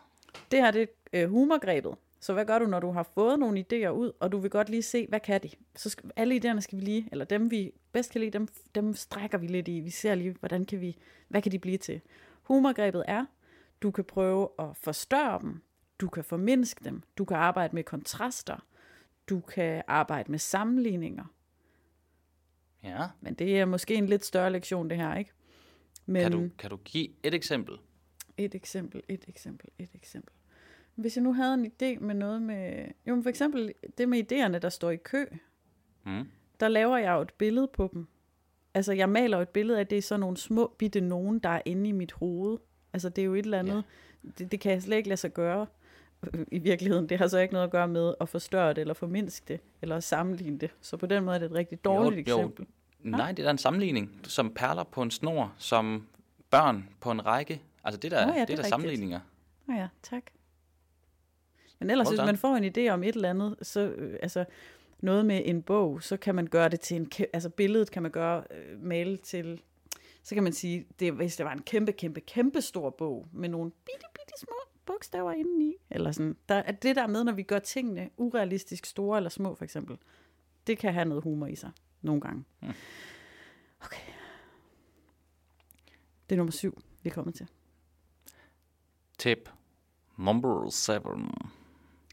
Det her, det er øh, humorgrebet. Så hvad gør du, når du har fået nogle idéer ud, og du vil godt lige se, hvad kan de? Så skal, alle idéerne skal vi lige, eller dem vi bedst kan lide, dem, dem strækker vi lidt i. Vi ser lige, hvordan kan vi, hvad kan de blive til? Humorgrebet er, du kan prøve at forstørre dem, du kan formindske dem, du kan arbejde med kontraster, du kan arbejde med sammenligninger, Ja. Men det er måske en lidt større lektion, det her, ikke? Men Kan du, kan du give et eksempel? et eksempel, et eksempel, et eksempel. Hvis jeg nu havde en idé med noget med... Jo, men for eksempel det med idéerne, der står i kø. Mm. Der laver jeg jo et billede på dem. Altså, jeg maler jo et billede af, det er sådan nogle små bitte nogen, der er inde i mit hoved. Altså, det er jo et eller andet... Det, det kan jeg slet ikke lade sig gøre i virkeligheden. Det har så ikke noget at gøre med at forstørre det, eller formindske det, eller at sammenligne det. Så på den måde er det et rigtig dårligt jo, eksempel. Nej, det er da en sammenligning. Som perler på en snor, som børn på en række. Altså, det der, Nå ja, det det er er der sammenligninger. Nå ja, tak. Men ellers, Well hvis man får en idé om et eller andet, så øh, altså noget med en bog, så kan man gøre det til en, altså billedet kan man gøre, øh, male til, så kan man sige, det, hvis det var en kæmpe, kæmpe, kæmpe stor bog, med nogle bitte, bitte små bogstaver indeni, eller sådan, der, at det der med, når vi gør tingene urealistisk store eller små, for eksempel, det kan have noget humor i sig. nogle gange. Mm. Okay. Det er nummer syv, vi er kommet til. Tip number 7.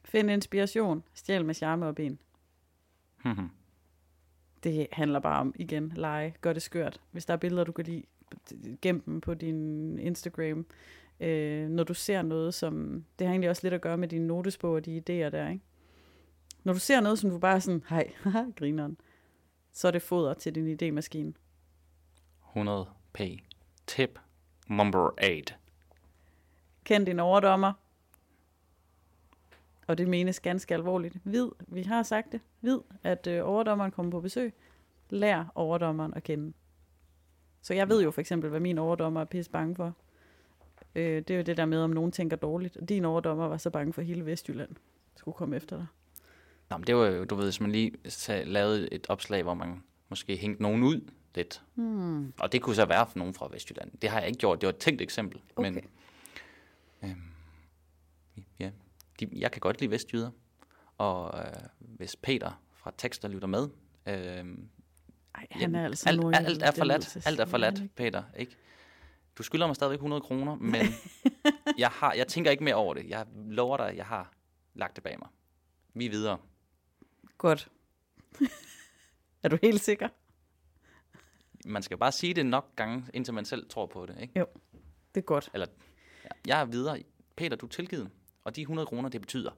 Find inspiration. Stjæl med charme og ben. Det handler bare om, igen, lege. Gør det skørt. Hvis der er billeder, du kan lide, gem dem på din Instagram. Øh, når du ser noget, som... Det har egentlig også lidt at gøre med dine notesbog og de idéer der, ikke? Når du ser noget, som du bare er sådan, hej, haha, grineren, så er det foder til din idémaskine. 100 p. Tip number 8. Kend din overdommer. Og det menes ganske alvorligt. Vid, vi har sagt det, vid, at øh, overdommeren kommer på besøg. Lær overdommeren at kende. Så jeg ved jo for eksempel, hvad min overdommer er pisse bange for. Øh, det er jo det der med, om nogen tænker dårligt. Og din overdommer var så bange for at hele Vestjylland skulle komme efter dig. Nå, men det var jo, du ved, hvis man lige lavede et opslag, hvor man måske hængte nogen ud lidt. Hmm. Og det kunne så være for nogen fra Vestjylland. Det har jeg ikke gjort. Det var et tænkt eksempel. Okay. Men øhm, ja, de, jeg kan godt lide vestjyder. Og øh, hvis Peter fra Tekster lytter med, øh, Ej, han er altså alt, nordjyde, alt er forladt. Alt er forladt, Peter. Ikke? Du skylder mig stadigvæk 100 kroner, men jeg, har, jeg tænker ikke mere over det. Jeg lover dig, jeg har lagt det bag mig. Vi er videre. Godt. er du helt sikker? Man skal bare sige det nok gange, indtil man selv tror på det. Ikke? Det er godt. Eller, ja, jeg er videre. Peter, du er tilgivet. Og de 100 kroner, det betyder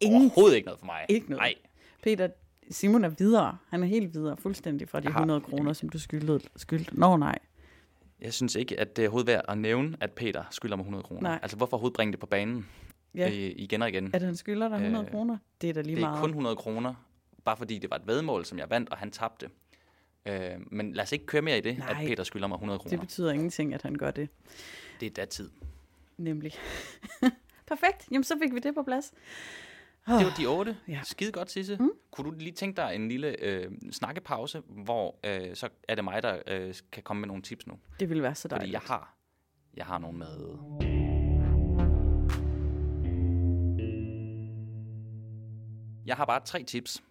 Ingen overhovedet ikke noget for mig. Ikke noget. Nej. Peter, Simon er videre. Han er helt videre, fuldstændig fra de har- 100 kroner, som du skyldte. skyldte. Nå nej. Jeg synes ikke, at det er overhovedet værd at nævne, at Peter skylder mig 100 kroner. Nej. Altså, hvorfor overhovedet bringe det på banen Ja. øh, igen og igen? At han skylder dig 100 Øh, kroner, det er da lige Det er meget. kun 100 kroner, bare fordi det var et vedmål, som jeg vandt, og han tabte. Øh, men lad os ikke køre mere i det, Nej. at Peter skylder mig 100 Det kroner. betyder ingenting, at han gør det. Det er datid. Nemlig. Perfekt. Jamen, så fik vi det på plads. Det var de otte. Ja. Skide godt, Sisse. Mm. Kunne du lige tænke dig en lille øh, snakkepause, hvor øh, så er det mig, der øh, kan komme med nogle tips nu? Det ville være så Fordi dejligt. jeg har, jeg har nogle med. Jeg har bare tre tips.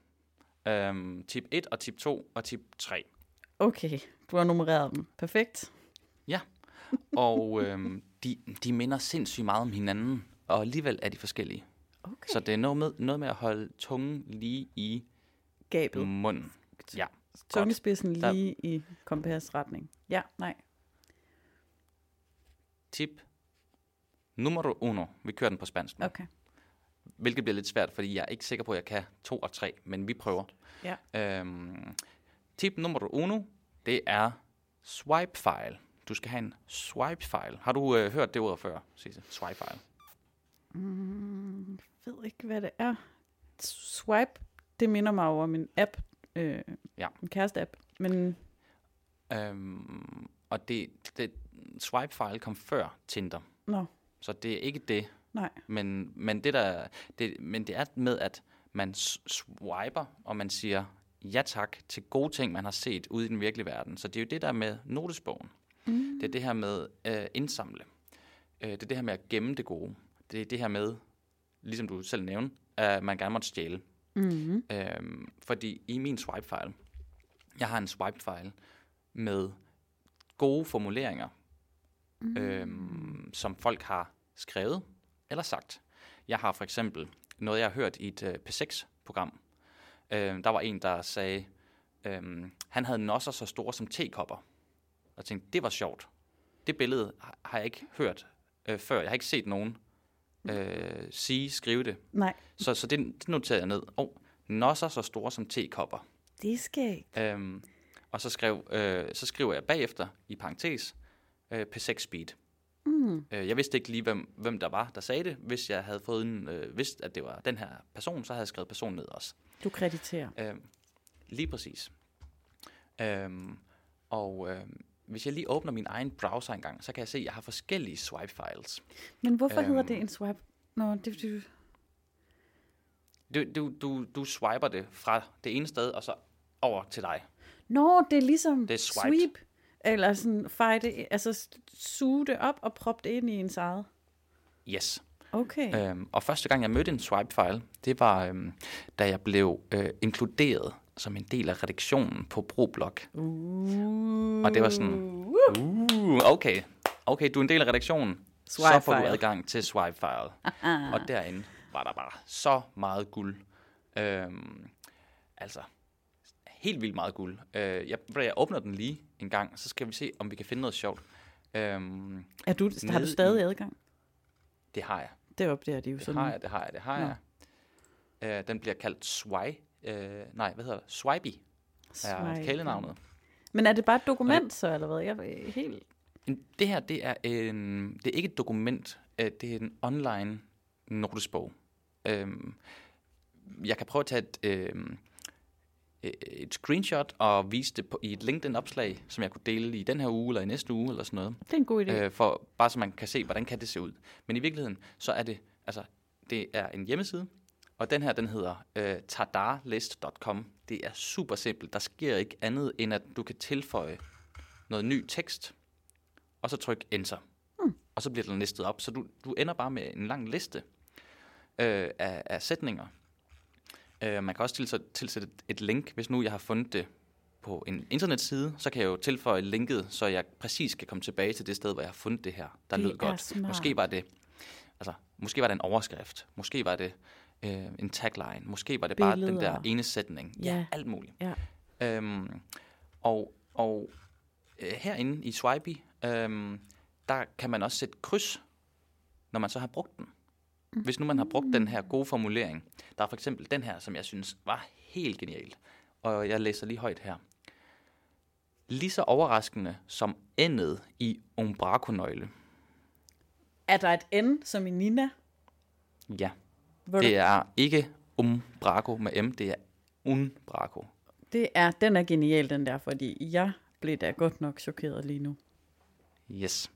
Øhm, tip 1 og tip 2 og tip 3. Okay, du har nummereret dem. Perfekt. Ja, og øhm, de, de minder sindssygt meget om hinanden, og alligevel er de forskellige. Okay. Så det er noget med, noget med at holde tungen lige i Gabet. munden. Ja, Tungespidsen Der- lige i kompasretning. Ja, nej. tip numero uno. Vi kører den på spansk nu. Okay. Hvilket bliver lidt svært, fordi jeg er ikke sikker på, at jeg kan to og tre, men vi prøver. Ja. Øhm, tip nummer uno, det er swipe file. Du skal have en swipe file. Har du øh, hørt det ord før, Sisse? Swipe file. Mm, ved ikke, hvad det er. Swipe, det minder mig over min app. Øh, Ja. En kæreste-app. Men Øhm, og det, det, swipe file kom før Tinder, Nå, så det er ikke det. nej. Men, men, det der, det, men det er med, at man swiper, og man siger ja tak til gode ting, man har set ude i den virkelige verden. Så det er jo det der med notesbogen. Mm. Det er det her med øh, indsamle. Øh, det er det her med at gemme det gode. Det er det her med, ligesom du selv nævnte, at man gerne måtte stjæle. Mm-hmm. Øhm, fordi i min swipe-file, jeg har en swipe-file med gode formuleringer, mm. øhm, som folk har skrevet eller sagt. Jeg har for eksempel noget, jeg har hørt i et øh, P6-program. Øh, der var en, der sagde, øh, han havde nosser så store som tekopper. Og jeg tænkte, det var sjovt. Det billede har- har jeg ikke hørt øh, før. Jeg har ikke set nogen øh, sige, skrive det. Nej, Så, så det, det noterede jeg ned. Og oh, nosser så store som tekopper. det skal ikke. Øhm, og så, skrev, øh, så skriver jeg bagefter, i parentes, øh, P6 Speed. Mm. Øh, jeg vidste ikke lige, hvem, hvem der var, der sagde det. Hvis jeg havde fået en, øh, vidst, at det var den her person, så havde jeg skrevet personen ned også. Du krediterer. Øh, lige præcis. Øhm, og øh, hvis jeg lige åbner min egen browser engang, så kan jeg se, at jeg har forskellige swipe files. Men hvorfor øhm. hedder det en swipe? Nå, det, det, Du, du, du, du swiper det fra det ene sted, og så over til dig. Nå, det er ligesom Det er swiped. sweep. Eller sådan det, altså suge det op og proppe det ind i ens eget. Yes. Okay. Øhm, og første gang, jeg mødte en swipe-file, det var, øhm, da jeg blev øh, inkluderet som en del af redaktionen på ProBlog. Uh. Og det var sådan, uh, okay, okay, du er en del af redaktionen. så får du Swipefile. adgang til Swipefile. og derinde var der bare så meget guld. Øhm, altså, helt vildt meget guld. Øh, jeg, jeg åbner den lige en gang, så skal vi se, om vi kan finde noget sjovt. Øhm, Er du, har du stadig i- adgang? det har jeg. Det opdager de jo Det sådan. har jeg, det har jeg, det har Nå. jeg. Øh, den bliver kaldt Swi. Øh, nej, hvad hedder det? Swipey er Swipe. kælenavnet. Men er det bare et dokument så, eller hvad? Jeg er helt... Det her, det er, en, det er ikke et dokument, øh, det er en online notesbog. Øhm, jeg kan prøve at tage et, øhm, øh, et screenshot og vise det på, i et LinkedIn-opslag, som jeg kunne dele i den her uge eller i næste uge eller sådan noget. Det er en god idé. Øh, for, bare så man kan se, hvordan kan det se ud. Men i virkeligheden, så er det, altså, det er en hjemmeside, og den her, den hedder øh, tadarlist.com. Det er super simpelt. Der sker ikke andet, end at du kan tilføje noget ny tekst, og så tryk enter. Hmm. Og så bliver den listet op. Så du, du ender bare med en lang liste øh, af, af sætninger. Øh, man kan også tilsætte, tilsætte et, et link, hvis nu jeg har fundet det på en internetside, så kan jeg jo tilføje linket, så jeg præcis kan komme tilbage til det sted, hvor jeg har fundet det her, der Det lød godt. smart. Måske var det, altså, måske var det en overskrift, måske var det øh, en tagline, måske var det bare den der ene sætning. Ja. alt muligt. Ja. Øhm, og og øh, herinde i Swipey, øhm, der kan man også sætte kryds, når man så har brugt den. Hvis nu man har brugt den her gode formulering. Der er for eksempel den her, som jeg synes var helt genial. Og jeg læser lige højt her. Lige så overraskende som endet i umbrakonøgle. Er der et N som i Nina? Ja, Hvor det er ikke umbraco med M, det er unbraco. det er, den er genial, den der, fordi jeg blev da godt nok chokeret lige nu. Yes.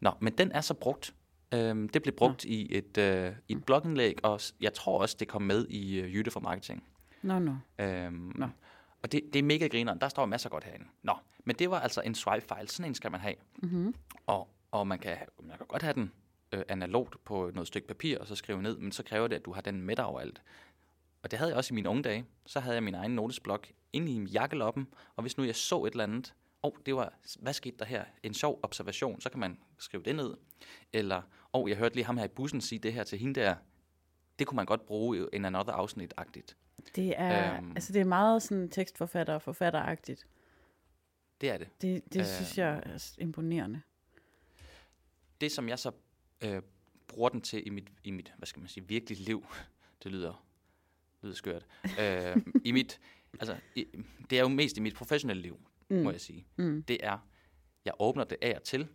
Nå, men den er så brugt. Øhm, det blev brugt i et, øh, i et blogindlæg, og jeg tror også, det kom med i øh, Jytte for Marketing. Nå, nå. Øhm, Nå. Og det, det er mega grineren. Der står masser godt herinde. Nå, men det var altså en swipe-file. Sådan en skal man have. Mm-hmm. Og, og man, kan, man kan godt have den øh, analogt på noget stykke papir, og så skrive ned, men så kræver det, at du har den med dig overalt. Og det havde jeg også i mine unge dage. Så havde jeg min egen notesblok inde i jakkeloppen, og hvis nu jeg så et eller andet, åh, oh, det var, hvad skete der her? En sjov observation, så kan man skrive det ned. Eller, åh, oh, jeg hørte lige ham her i bussen sige det her til hende der. Det kunne man godt bruge i en another afsnit-agtigt. Det er, Øhm. altså det er meget sådan tekstforfatter forfatteragtigt. Det er det. Det, det øh. synes jeg er imponerende. det, som jeg så øh, bruger den til i mit, i mit, hvad skal man sige, virkelige liv, det lyder, lyder skørt, øh, i mit, altså, i, det er jo mest i mit professionelle liv, mm. må jeg sige. Mm. Det er, jeg åbner det af og til,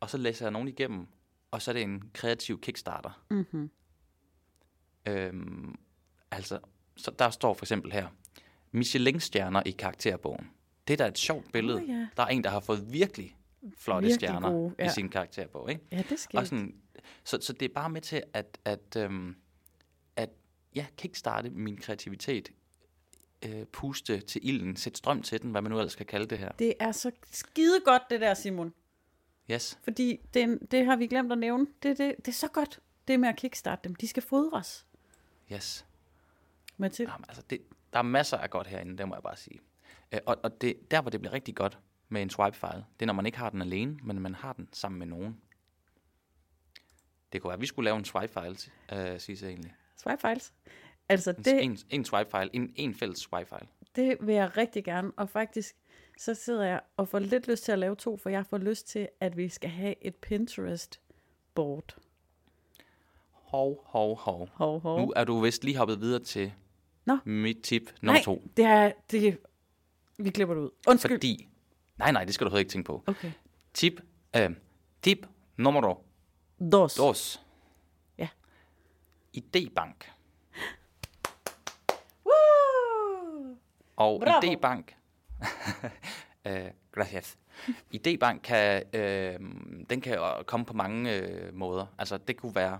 og så læser jeg nogen igennem, og så er det en kreativ kickstarter. Mm-hmm. Øhm, altså, så der står for eksempel her, Michelin-stjerner i karakterbogen. Det er da et sjovt billede. Åh, ja. Der er en, der har fået virkelig flotte Virkelig stjerner gode, i ja. sin karakterbog, ikke? Ja, det skal Og sådan, så, så det er bare med til at, at, øhm, at ja, kickstarte min kreativitet, øh, puste til ilden, sætte strøm til den, hvad man nu ellers skal kalde det her. Det er så skide godt, det der, Simon. Yes. Fordi det, det har vi glemt at nævne. Det, det, det er så godt, det med at kickstarte dem. De skal fodres. Yes. Til. Jamen, altså det, der er masser af godt herinde, det må jeg bare sige. Øh, og og det, der, hvor det bliver rigtig godt med en swipe-file, det er, når man ikke har den alene, men man har den sammen med nogen. Det kunne være, at vi skulle lave en swipe-file, øh, sig egentlig. Swipe files. Altså, En, det, en, en swipe-file, en, en fælles swipe-file. det vil jeg rigtig gerne. Og faktisk, så sidder jeg og får lidt lyst til at lave to, for jeg får lyst til, at vi skal have et Pinterest-board. Hov, hov, hov. Hov, hov. Nu er du vist lige hoppet videre til Nå. mit tip nummer Nej, to. det er, det, vi klipper det ud. Undskyld. Fordi, nej, nej, det skal du overhovedet ikke tænke på. Okay. Tip, øh, tip nummer Dos. dos. Ja. Idébank. Woo! Og Bravo. Idébank, øh, gracias. Idébank kan, øh, den kan komme på mange øh, måder. Altså det kunne være,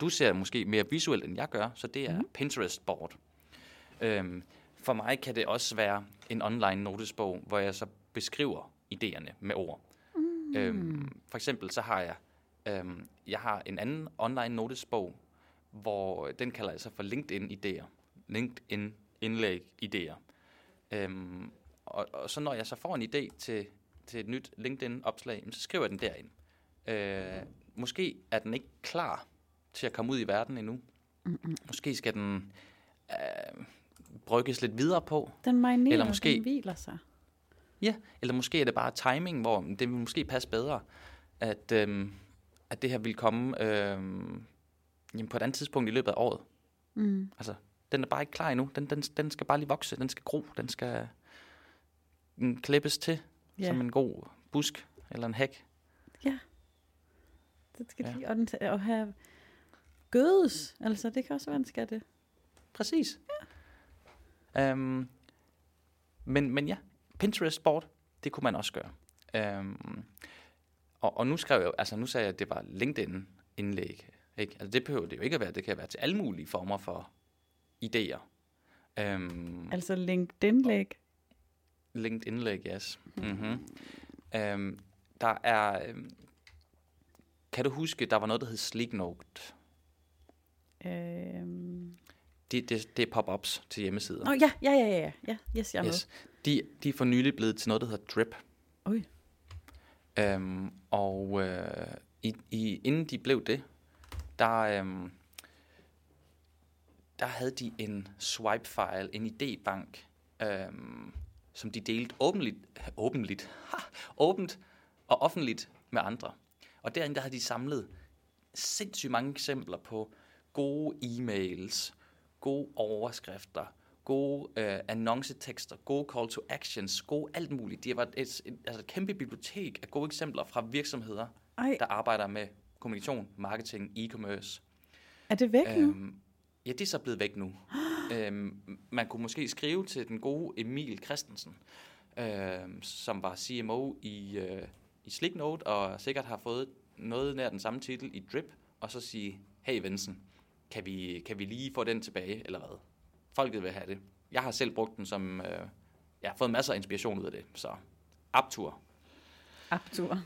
du ser måske mere visuelt end jeg gør, så det er mm. Pinterest board. Øhm, for mig kan det også være en online notesbog, hvor jeg så beskriver idéerne med ord. Mm. Øhm, for eksempel så har jeg, øhm, jeg har en anden online notesbog, hvor den kalder jeg så for LinkedIn idéer. LinkedIn indlæg idéer. Øhm, og, og så når jeg så får en idé til, til et nyt LinkedIn-opslag, så skriver jeg den derind. Øh, måske er den ikke klar til at komme ud i verden endnu. Måske skal den øh, brygges lidt videre på. Den marinerer, Eller måske- den hviler sig. Ja, eller måske er det bare timing, hvor det vil måske passe bedre, at, øhm, at det her vil komme øhm, jamen på et andet tidspunkt i løbet af året. Mm. Altså, den er bare ikke klar endnu. Den, den, den skal bare lige vokse, den skal gro, den skal mm, klippes til Ja. som en god busk eller en hæk. Det skal Ja. ja. lige, og, den, og have gødes. Altså, det kan også være, den skal det. Præcis. Ja. Øhm, men, men ja, Pinterest board, det kunne man også gøre. Øhm, og, og nu skrev jeg, altså nu sagde jeg, at det var LinkedIn indlæg. Ikke? Altså det behøver det jo ikke at være, det kan være til alle mulige former for idéer. Øhm, Altså, LinkedIn-læg. LinkedIn indlæg, yes. Mm-hmm. Øhm, der er, øhm, kan du huske, der var noget, der hed Sleeknote. Øhm. Det, det, det er pop-ups til hjemmesider. Nå, ja, ja, ja, ja, ja. Yes, jeg Yes. De, de er for nylig blevet til noget, der hedder Drip. Ui. Øhm, og øh, i, i, inden de blev det, der, øhm, der havde de en swipe-file, en idébank, øhm, som de delte åbenligt, åbenligt, ha, åbent og offentligt med andre. Og derinde der havde de samlet sindssygt mange eksempler på gode e-mails, gode overskrifter, gode øh, annoncetekster, gode call to actions, gode alt muligt. Det var et, et, altså et kæmpe bibliotek af gode eksempler fra virksomheder, Ej, der arbejder med kommunikation, marketing, e-commerce. er det væk nu? Øhm, ja, det er så blevet væk nu. øhm, man kunne måske skrive til den gode Emil Christensen, øhm, som var CMO i, øh, i Slicknote, og sikkert har fået noget nær den samme titel i Drip, og så sige, hey Vincent, kan vi, kan vi lige få den tilbage, eller hvad? Folket vil have det. Jeg har selv brugt den som, øh, jeg har fået masser af inspiration ud af det, så optur. Aptur.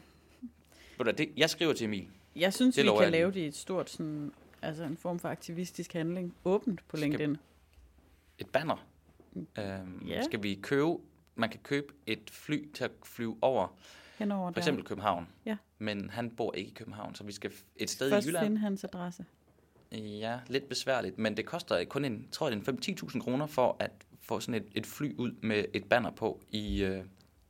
Ved du det, jeg skriver til Emil. Jeg synes, Det vi kan lave det i et stort, sådan, altså en form for aktivistisk handling, åbent på Skal- LinkedIn. et banner. Øhm, Ja. Skal vi købe, man kan købe et fly til at flyve over, Henover for eksempel København. Ja. Men han bor ikke i København, så vi skal et sted Først i Jylland. finde hans adresse. Ja, lidt besværligt, men det koster kun en, tror jeg, det er en 5-10.000 kroner for at få sådan et, et fly ud med et banner på i, øh,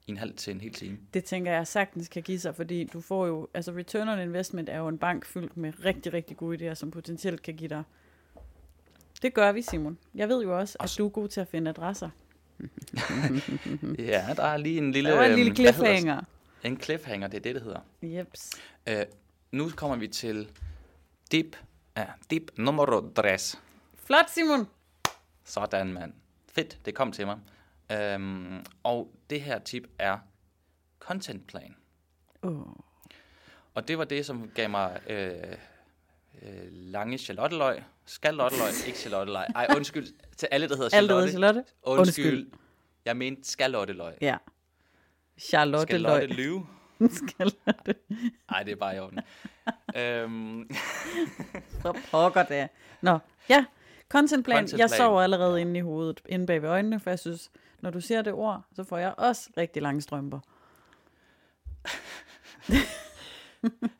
i en halv til en hel time. Det tænker jeg sagtens kan give sig, fordi du får jo, altså return on investment er jo en bank fyldt med rigtig, rigtig gode idéer, som potentielt kan give dig. Det gør vi, Simon. Jeg ved jo også, at Også- du er god til at finde adresser. Ja, der er lige en lille... Der var en lille øhm, hedder cliffhanger. En cliffhanger, det er det, det hedder. Jeps. Øh, nu kommer vi til dip, ja, dip nummer 3. Flot, Simon! Sådan, mand. Fedt, det kom til mig. Øhm, og det her tip er content plan. Oh. Og det var det, som gav mig øh, øh, lange charlotteløg. Skalotteløg, ikke charlotteløg. Ej, undskyld til alle, der hedder Charlotte. Charlotte. Undskyld. Undskyld. Jeg mente skalotteløg. Ja. Charlotte Skalotte Løg. Lyve. Charlotte. Nej, det er bare i orden. øhm, Så pokker det. Nå, ja. Content plan. Content Jeg sover allerede inde i hovedet, inde bag ved øjnene, for jeg synes, når du siger det ord, så får jeg også rigtig lange strømper.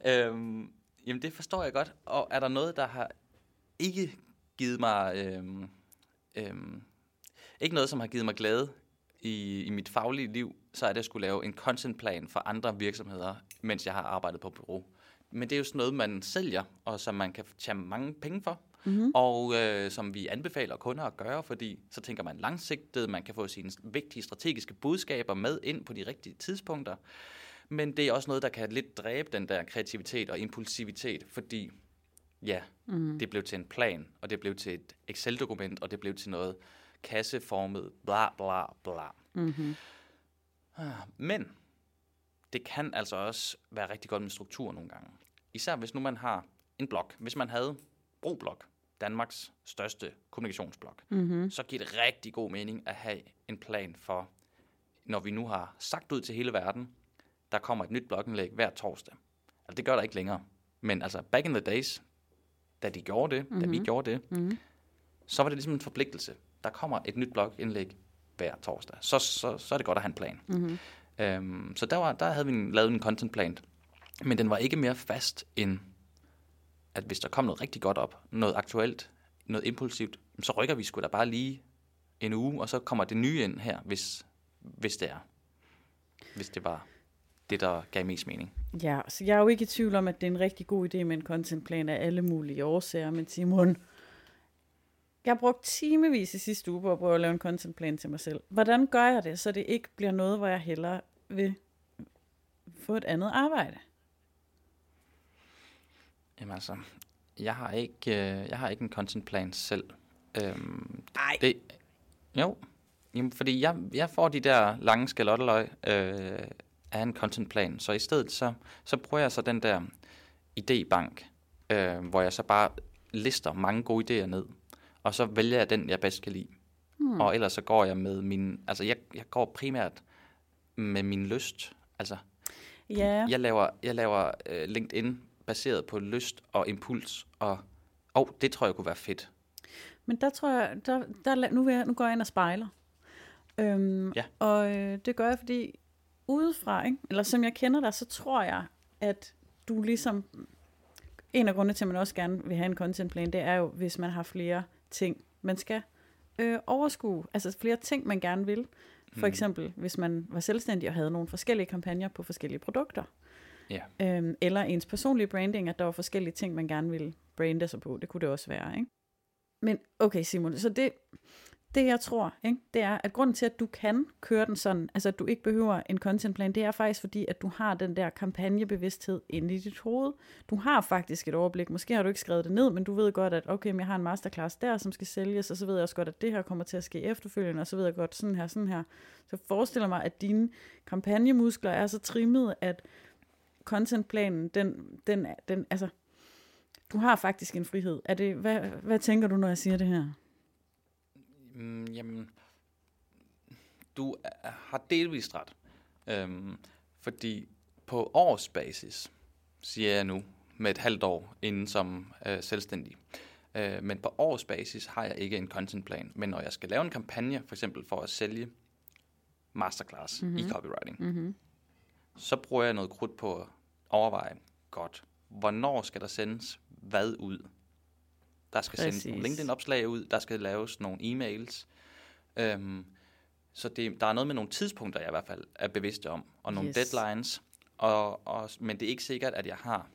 øhm, jamen, det forstår jeg godt. Og er der noget, der har ikke givet mig... Øhm, øhm, ikke noget, som har givet mig glæde i, i mit faglige liv, så er det at skulle lave en contentplan for andre virksomheder, mens jeg har arbejdet på bureau. Men det er jo sådan noget, man sælger, og som man kan tjene mange penge for, mm-hmm. og øh, som vi anbefaler kunder at gøre, fordi så tænker man langsigtet, man kan få sine vigtige strategiske budskaber med ind på de rigtige tidspunkter. Men det er også noget, der kan lidt dræbe den der kreativitet og impulsivitet, fordi ja, mm. det blev til en plan, og det blev til et Excel-dokument, og det blev til noget kasseformet, bla bla bla. Mm-hmm. Men det kan altså også være rigtig godt med struktur nogle gange. Især hvis nu man har en blog. Hvis man havde Broblog, Danmarks største kommunikationsblog, Mm-hmm. så giver det rigtig god mening at have en plan for, når vi nu har sagt ud til hele verden, der kommer et nyt blogindlæg hver torsdag. Altså det gør der ikke længere. Men altså back in the days, da de gjorde det, mm-hmm. da vi gjorde det, Mm-hmm. så var det ligesom en forpligtelse. Der kommer et nyt blogindlæg hver torsdag. Så, så, så er det godt at have en plan. Mm-hmm. Øhm, så der, var, der havde vi en, lavet en contentplan, men den var ikke mere fast end, at hvis der kom noget rigtig godt op, noget aktuelt, noget impulsivt, så rykker vi sgu da bare lige en uge, og så kommer det nye ind her, hvis, hvis det er. Hvis det var det, der gav mest mening. Ja, så jeg er jo ikke i tvivl om, at det er en rigtig god idé med en contentplan af alle mulige årsager, men Simon, jeg har brugt timevis i sidste uge på at prøve at lave en contentplan til mig selv. Hvordan gør jeg det, så det ikke bliver noget, hvor jeg hellere vil få et andet arbejde? Jamen altså, jeg har ikke, øh, jeg har ikke en contentplan selv. Øhm, Nej. det, jo, Jamen, fordi jeg, jeg får de der lange skalotteløg øh, af en contentplan, så i stedet så, så bruger jeg så den der idébank, øh, hvor jeg så bare lister mange gode idéer ned, og så vælger jeg den, jeg bedst kan lide. Hmm. Og ellers så går jeg med min, altså jeg, jeg går primært med min lyst, altså Ja, jeg laver, jeg laver øh, LinkedIn baseret på lyst og impuls, og oh, det tror jeg kunne være fedt. men der tror jeg, der, der, nu, vil jeg, nu går jeg ind og spejler. Øhm, Ja. Og øh, det gør jeg, fordi udefra, ikke? eller som jeg kender dig, så tror jeg, at du ligesom... En af grundene til, at man også gerne vil have en contentplan, det er jo, hvis man har flere ting, man skal øh, overskue. Altså flere ting, man gerne vil. For Mm. eksempel, hvis man var selvstændig og havde nogle forskellige kampagner på forskellige produkter. Ja. Øhm, eller ens personlige branding, at der var forskellige ting, man gerne ville brande sig på. Det kunne det også være, ikke? Men okay, Simon, så det, det jeg tror, ikke, det er, at grunden til, at du kan køre den sådan, altså at du ikke behøver en contentplan, det er faktisk fordi, at du har den der kampagnebevidsthed inde i dit hoved. Du har faktisk et overblik. Måske har du ikke skrevet det ned, men du ved godt, at okay, men jeg har en masterclass der, som skal sælges, og så ved jeg også godt, at det her kommer til at ske efterfølgende, og så ved jeg godt sådan her, sådan her. Så forestiller mig, at dine kampagnemuskler er så trimmet, at contentplanen, den, den, den, altså, du har faktisk en frihed. Er det, hvad, hvad tænker du, når jeg siger det her? Mm, jamen, du har delvist ret. Øhm, fordi på årsbasis, siger jeg nu, med et halvt år inden som øh, selvstændig, øh, men på årsbasis har jeg ikke en contentplan. Men når jeg skal lave en kampagne, for eksempel for at sælge masterclass mm-hmm. i copywriting, Mm-hmm. så bruger jeg noget krudt på at overveje, godt, hvornår skal der sendes hvad ud? Der skal Præcis. sendes nogle. LinkedIn-opslag ud, der skal laves nogle e-mails. Øhm, så det, der er noget med nogle tidspunkter, jeg i hvert fald er bevidst om, og nogle Yes. deadlines. Og, og, men det er ikke sikkert, at jeg har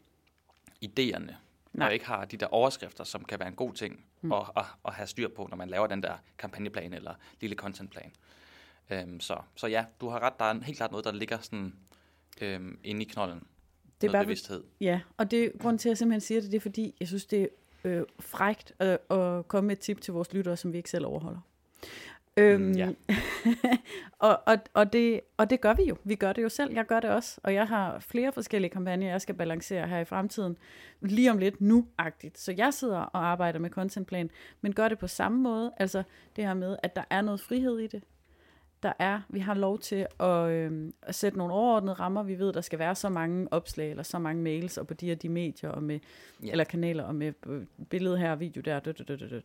idéerne, Nej. og ikke har de der overskrifter, som kan være en god ting mm. at, at, at have styr på, når man laver den der kampagneplan eller lille contentplan. Øhm, så, så ja, du har ret, der er helt klart noget, der ligger sådan øhm, inde i knolden. Det er noget bare- bevidsthed. Ja, og det grund til, at jeg simpelthen siger det, det er fordi, jeg synes, det er øh, frægt at, at komme med et tip til vores lyttere, som vi ikke selv overholder. Øhm, Mm, ja. og, og, og, det, og det gør vi jo. Vi gør det jo selv. Jeg gør det også. Og jeg har flere forskellige kampagner, jeg skal balancere her i fremtiden. Lige om lidt nu-agtigt. Så jeg sidder og arbejder med contentplan, men gør det på samme måde. Altså det her med, at der er noget frihed i det. Der er, vi har lov til at, øh, at sætte nogle overordnede rammer. Vi ved, der skal være så mange opslag, eller så mange mails, og på de her de medier, og med, Ja. eller kanaler, og med øh, billede her og video der. Død, død, død, død.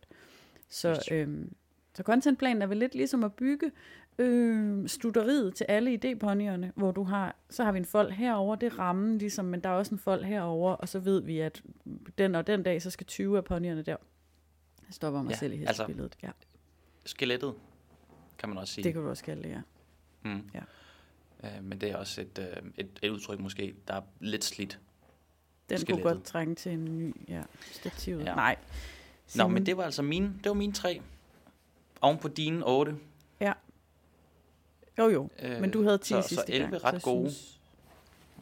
Så, øhm, så contentplanen er vel lidt ligesom at bygge øh, studeriet til alle idéponyerne, hvor du har, så har vi en fold herover, det er rammen ligesom, men der er også en fold herover, og så ved vi, at den og den dag, så skal 20 af ponyerne der. Jeg stopper mig Ja, selv i altså- hestebilledet. Ja, Skelettet, kan man også sige. det kan du også kalde det, ja. Mm. Ja. Øh, men det er også et, øh, et, et udtryk måske, der er lidt slidt. Den Skelettet. kunne godt trænge til en ny, ja, stativet. Ja. Ja. Nej. Nå, Simon, men det var altså mine, det var mine tre. Oven på dine otte. Jo, jo, Øh, men du havde 10 så, sidste så 11 gang. ret gode. Synes,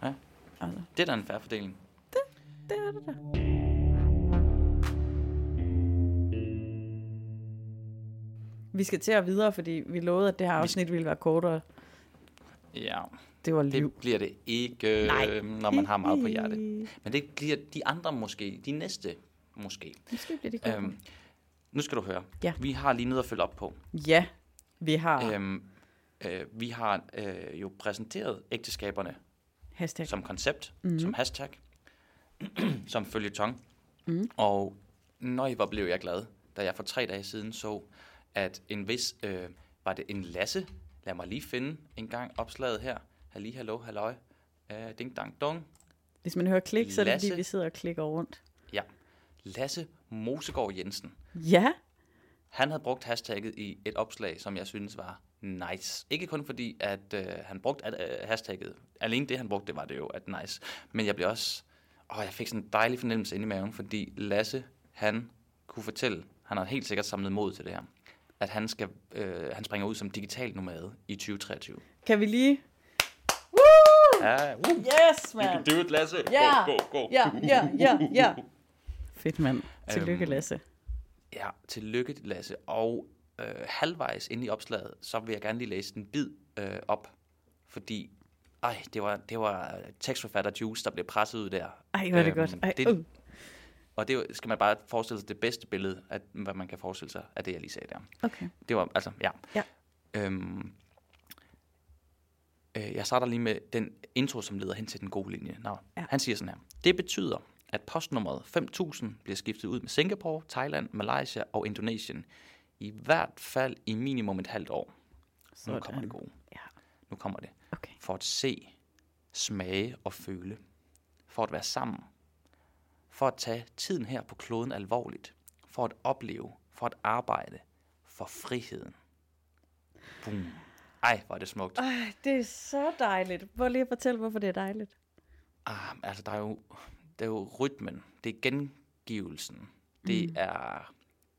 Ja. Altså, Det er da en færre fordeling. det er det da. Vi skal til at videre, fordi vi lovede, at det her afsnit ville være kortere. Ja, Det var liv. det bliver det ikke, Nej. øh, når man har meget på hjertet. Men det bliver de andre måske, de næste måske. Måske bliver det godt. Øhm, nu skal du høre. Ja. Vi har lige noget at følge op på. Ja, vi har Øhm, øh, vi har øh, jo præsenteret ægteskaberne hashtag. som koncept, mm. som hashtag, som følgetong. Mhm. Og nøj, hvor blev jeg glad, da jeg for tre dage siden så, at en vis øh, var det en Lasse? Lad mig lige finde en gang opslaget her. Halli, hallo, halløj. Uh, ding, dang, dong. Hvis man hører klik, så er det fordi, Lasse. vi sidder og klikker rundt. Ja. Lasse Mosegård Jensen. Ja, Han havde brugt hashtagget i et opslag, som jeg synes var nice. Ikke kun fordi, at øh, han brugte øh, hashtagget. Alene det, han brugte, det var det jo, at nice. Men jeg blev også... Åh, jeg fik sådan en dejlig fornemmelse inde i maven, fordi Lasse, han kunne fortælle, han har helt sikkert samlet mod til det her, at han, skal, øh, han springer ud som digital nomade i 2023. kan vi lige... Ja, uh, Yes, man! do it, Lasse. Ja, Go, go, go. ja, ja, ja, ja. Fedt, mand. Tillykke, Øhm, Lasse. Ja, tillykke, Lasse. Og øh, halvvejs inde i opslaget, så vil jeg gerne lige læse en bid øh, op. Fordi, ej, det var, det var tekstforfatter Juice, der blev presset ud der. Ej, hvor er det Øhm, godt. Ej, det- uh. Og det skal man bare forestille sig det bedste billede, af, hvad man kan forestille sig af det, jeg lige sagde der. Okay. Det var, altså, ja. Ja. Øhm, øh, jeg starter lige med den intro, som leder hen til den gode linje. Nå, Ja. Han siger sådan her. Det betyder, at postnummeret 5000 bliver skiftet ud med Singapore, Thailand, Malaysia og Indonesien. I hvert fald i minimum et halvt år. Nu kommer det gode. Ja, Nu kommer det. okay. For at se, smage og føle. For at være sammen. For at tage tiden her på kloden alvorligt. For at opleve. For at arbejde. For friheden. Boom. Ej, hvor er det smukt. Ej, det er så dejligt. Prøv lige at fortælle, hvorfor det er dejligt. Ah, altså, der er jo, der er jo rytmen. Det er gengivelsen. Det Mm. er,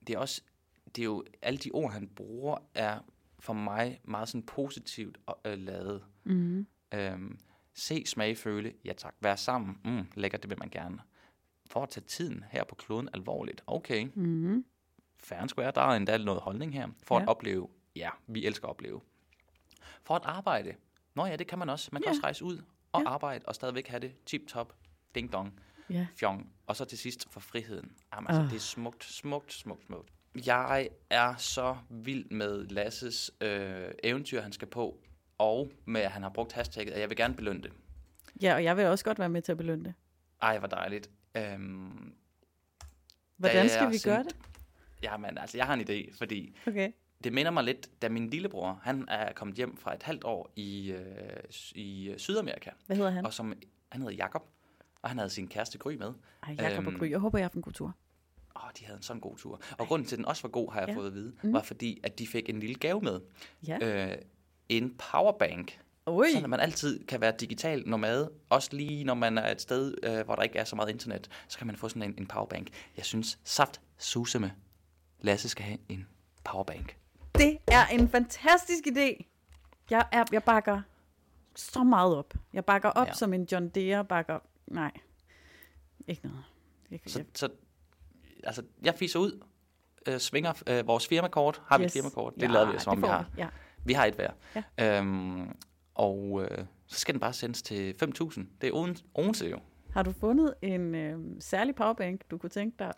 det er også, det er jo, alle de ord, han bruger, er for mig meget sådan positivt øh, lavet. Mm. Øhm, se, smage, føle, ja tak. Være sammen, mm, lækkert, det vil man gerne. For at tage tiden her på kloden alvorligt. Okay, Mm. fair and square, der er endda noget holdning her. For ja. At opleve, ja, vi elsker at opleve. For at arbejde, nå ja, det kan man også. Man kan Ja. også rejse ud og Ja. arbejde og stadigvæk have det tip-top, ding-dong, Ja. fjong. Og så til sidst for friheden. Jamen, altså, Ah. det er smukt, smukt, smukt, smukt. Jeg er så vild med Lasses øh, eventyr, han skal på, og med, at han har brugt hashtagget, at jeg vil gerne belønne det. ja, og jeg vil også godt være med til at belønne det. Ej, hvor dejligt. Øhm, Hvordan skal vi sendt- gøre det? jamen, altså, jeg har en idé, fordi Okay. det minder mig lidt, da min lillebror, han er kommet hjem fra et halvt år i, øh, i Sydamerika, Hvad hedder han? og som, han hedder Jakob og han havde sin kæreste Gry med. Ej, Jacob og Øhm, Gry. Jeg håber, jeg har haft en god tur. Åh, de havde en sådan god tur. Og grunden til, at den også var god, har jeg ja. fået at vide, Mm. var fordi, at de fik en lille gave med. Ja. Øh, en powerbank, Ui. så man altid kan være digital nomade. Også lige når man er et sted, øh, hvor der ikke er så meget internet, så kan man få sådan en, en powerbank. Jeg synes, saft suseme. Lasse skal have en powerbank. Det er en fantastisk idé. Jeg, er, jeg bakker så meget op. Jeg bakker op ja. Som en John Deere bakker... Nej, ikke noget. Jeg, Så, jeg, så altså, jeg fiser ud, øh, svinger øh, vores firmakort. Har vi et firmakort? Det ja, lader vi, som om vi har. Ja. Vi har et hver. Ja. Øhm, og øh, så skal den bare sendes til 5.000. Det er Odense, jo. Har du fundet en øh, særlig powerbank, du kunne tænke dig?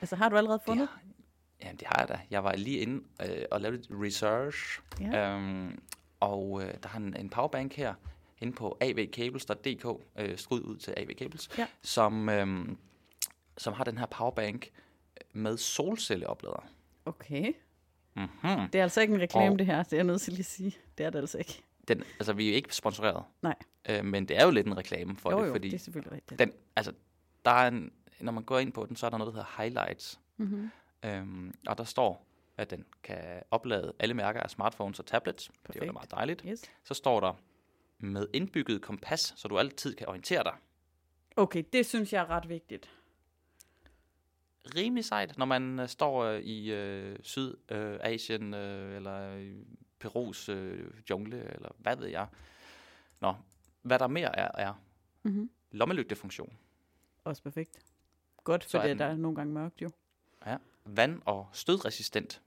Altså, har du allerede fundet? Det har, jamen, det har jeg da. Jeg var lige inde øh, og lavede et research. Ja. Øhm, og øh, der har en, en powerbank her inde på avcables.dk, øh, skud ud til AV Cables, Ja. som, øh, som har den her powerbank med solcelleoplader. Okay. Mm-hmm. Det er altså ikke en reklame, Og- det her. Det er jeg nødt til at sige. Det er det altså ikke. Den, altså, vi er jo ikke sponsoreret, Nej. øh, men det er jo lidt en reklame for jo, det, jo, fordi det er selvfølgelig rigtigt. den, altså, der er en, når man går ind på den, så er der noget, der hedder highlights. Mm-hmm. Øhm, og der står, at den kan oplade alle mærker af smartphones og tablets. Det er jo Perfekt. meget dejligt. Yes. Så står der med indbygget kompas, så du altid kan orientere dig. Okay, det synes jeg er ret vigtigt. Rimelig sejt, når man øh, står øh, i øh, Sydasien øh, eller i Perus øh, jungle, eller hvad ved jeg. Nå, hvad der mere er, er Mm-hmm. lommelygtefunktion. Også perfekt. Godt, for er det, den- der er nogle gange mørkt jo. Ja. Vand- og stødresistent.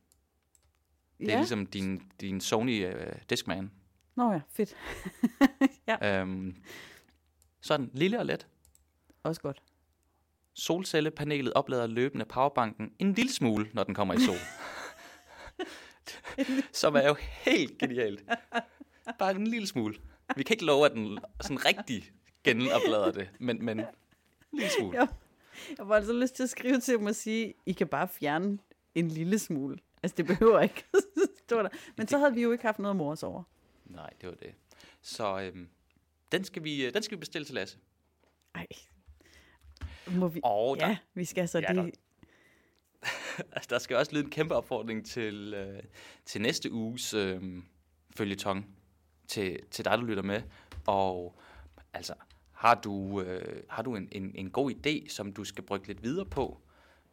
Det er ja. ligesom din, din Sony øh, Discman. Nå ja, fedt. Øhm, sådan lille og let. Også godt. Solcellepanelet oplader løbende powerbanken en lille smule, når den kommer i sol. Som er jo helt genialt. Bare en lille smule. Vi kan ikke love, at den sådan rigtig genoplader det, men, men en lille smule. Ja. Jeg får altså lyst til at skrive til dem og sige, I kan bare fjerne en lille smule. Altså, det behøver ikke. det var der. Men så havde vi jo ikke haft noget mor os over. Nej, det var det. Så øhm, den, skal vi, øh, den skal vi bestille til Lasse. Ej. Må vi... Og der, Ja, vi skal så Ja, ja, der- det... altså, der skal også lyde en kæmpe opfordring til, øh, til næste uges øh, følgetong til, til dig, du lytter med. Og altså, har du, øh, har du en, en, en god idé, som du skal brygge lidt videre på,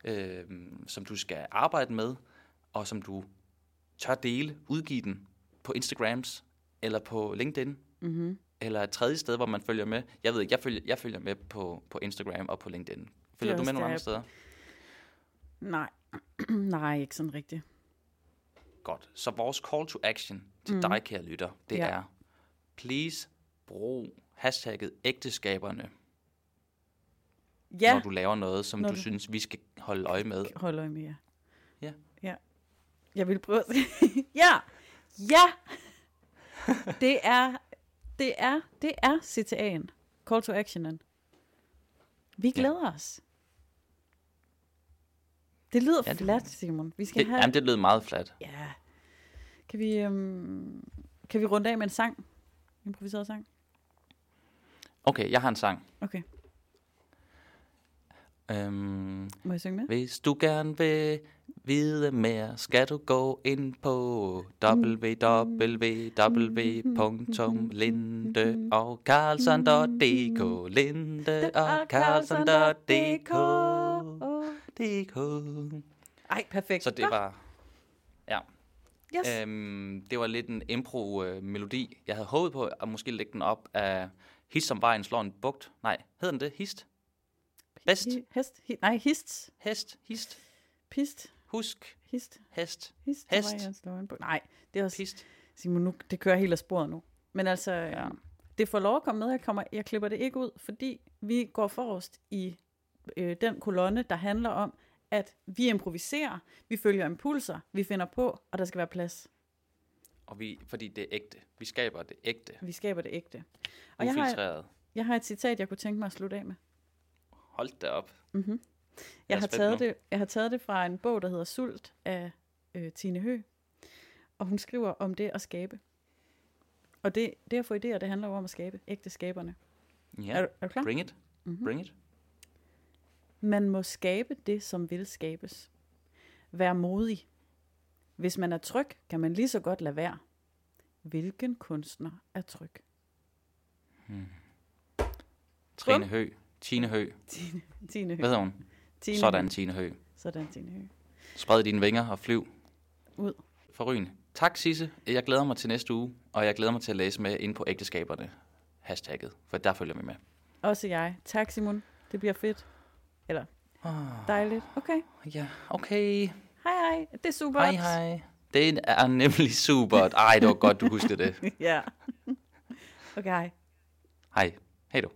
øh, som du skal arbejde med, og som du tør dele, udgive den på Instagrams eller på LinkedIn, Mm-hmm. eller et tredje sted, hvor man følger med. Jeg ved ikke, jeg følger, jeg følger med på, på Instagram og på LinkedIn. Følger du med nogle der, andre steder? Nej. Nej, ikke sådan rigtigt. Godt. Så vores call to action til mm. dig, kære lytter, det Ja. ja. er, please brug hashtagget ægteskaberne, ja. Ja, når du laver noget, som Når du, du- synes, vi skal holde øje med. hold øje med jer. Ja. Ja. Jeg vil prøve at Ja! Ja! Det er, det er, det er CTA'en. Call to actionen. Vi glæder os. Det lyder Ja, det- flat, Simon. Vi skal Det, have... jamen, det lød meget flat. Ja. Kan vi, øhm, kan vi runde af med en sang? Improviseret sang? Okay, jeg har en sang. Okay. Øhm, Må jeg synge med? hvis du gerne vil vide mere, skal du gå ind på www.lindeogkarlsson.dk Linde og Karlsson.dk DK. Ej, perfekt. Så det var, ja, Yes. øhm, det var lidt en impro-melodi. Jeg havde håbet på at måske lægge den op af Hist som vejen slår en bugt. Nej, hedder den det? Hist? Bedst? Hi- Hest? Hi- nej, hist. Hest? Hist? Pist. Husk? Hist. Hest? Hist. Hest. Var jeg slår. Nej, det er også... Pist? Simon, nu, det kører helt af sporet nu. Men altså, ja. det får lov at komme med. Jeg, kommer, jeg klipper det ikke ud, fordi vi går forrest i øh, den kolonne, der handler om, at vi improviserer, vi følger impulser, vi finder på, og der skal være plads. Og vi, fordi det er ægte. Vi skaber det ægte. Vi skaber det ægte. Og jeg har, jeg har et citat, jeg kunne tænke mig at slutte af med. Hold da op. Mm-hmm. Jeg er har taget nu. det, jeg har taget det fra en bog, der hedder Sult af øh, Tine Hø. Og hun skriver om det at skabe. Og det, det at få idéer, det handler jo om at skabe. Ægte skaberne. Ja, Er, du- er du klar? bring it. Mhm. Bring it. Man må skabe det, som vil skabes. Vær modig. Hvis man er tryg, kan man lige så godt lade være. Hvilken kunstner er tryg? Trine Hø. Tine Hø. Tine, Tine Hø. Hvad hedder hun? Tine Sådan. Tine Hø. Sådan, Tine Hø. Spred dine vinger og flyv. Ud. Forrygende. Tak, Sisse. Jeg glæder mig til næste uge, og jeg glæder mig til at læse med ind på ægteskaberne. Hashtagget, for der følger vi med. Også jeg. Tak, Simon. Det bliver fedt. Eller Oh, dejligt. Okay. ja, okay. Hej, hej. Det er super. Hej, hej. Det er nemlig super. Ej, det var godt, du huskede det. ja. Okay, hej. Hej. Hej du.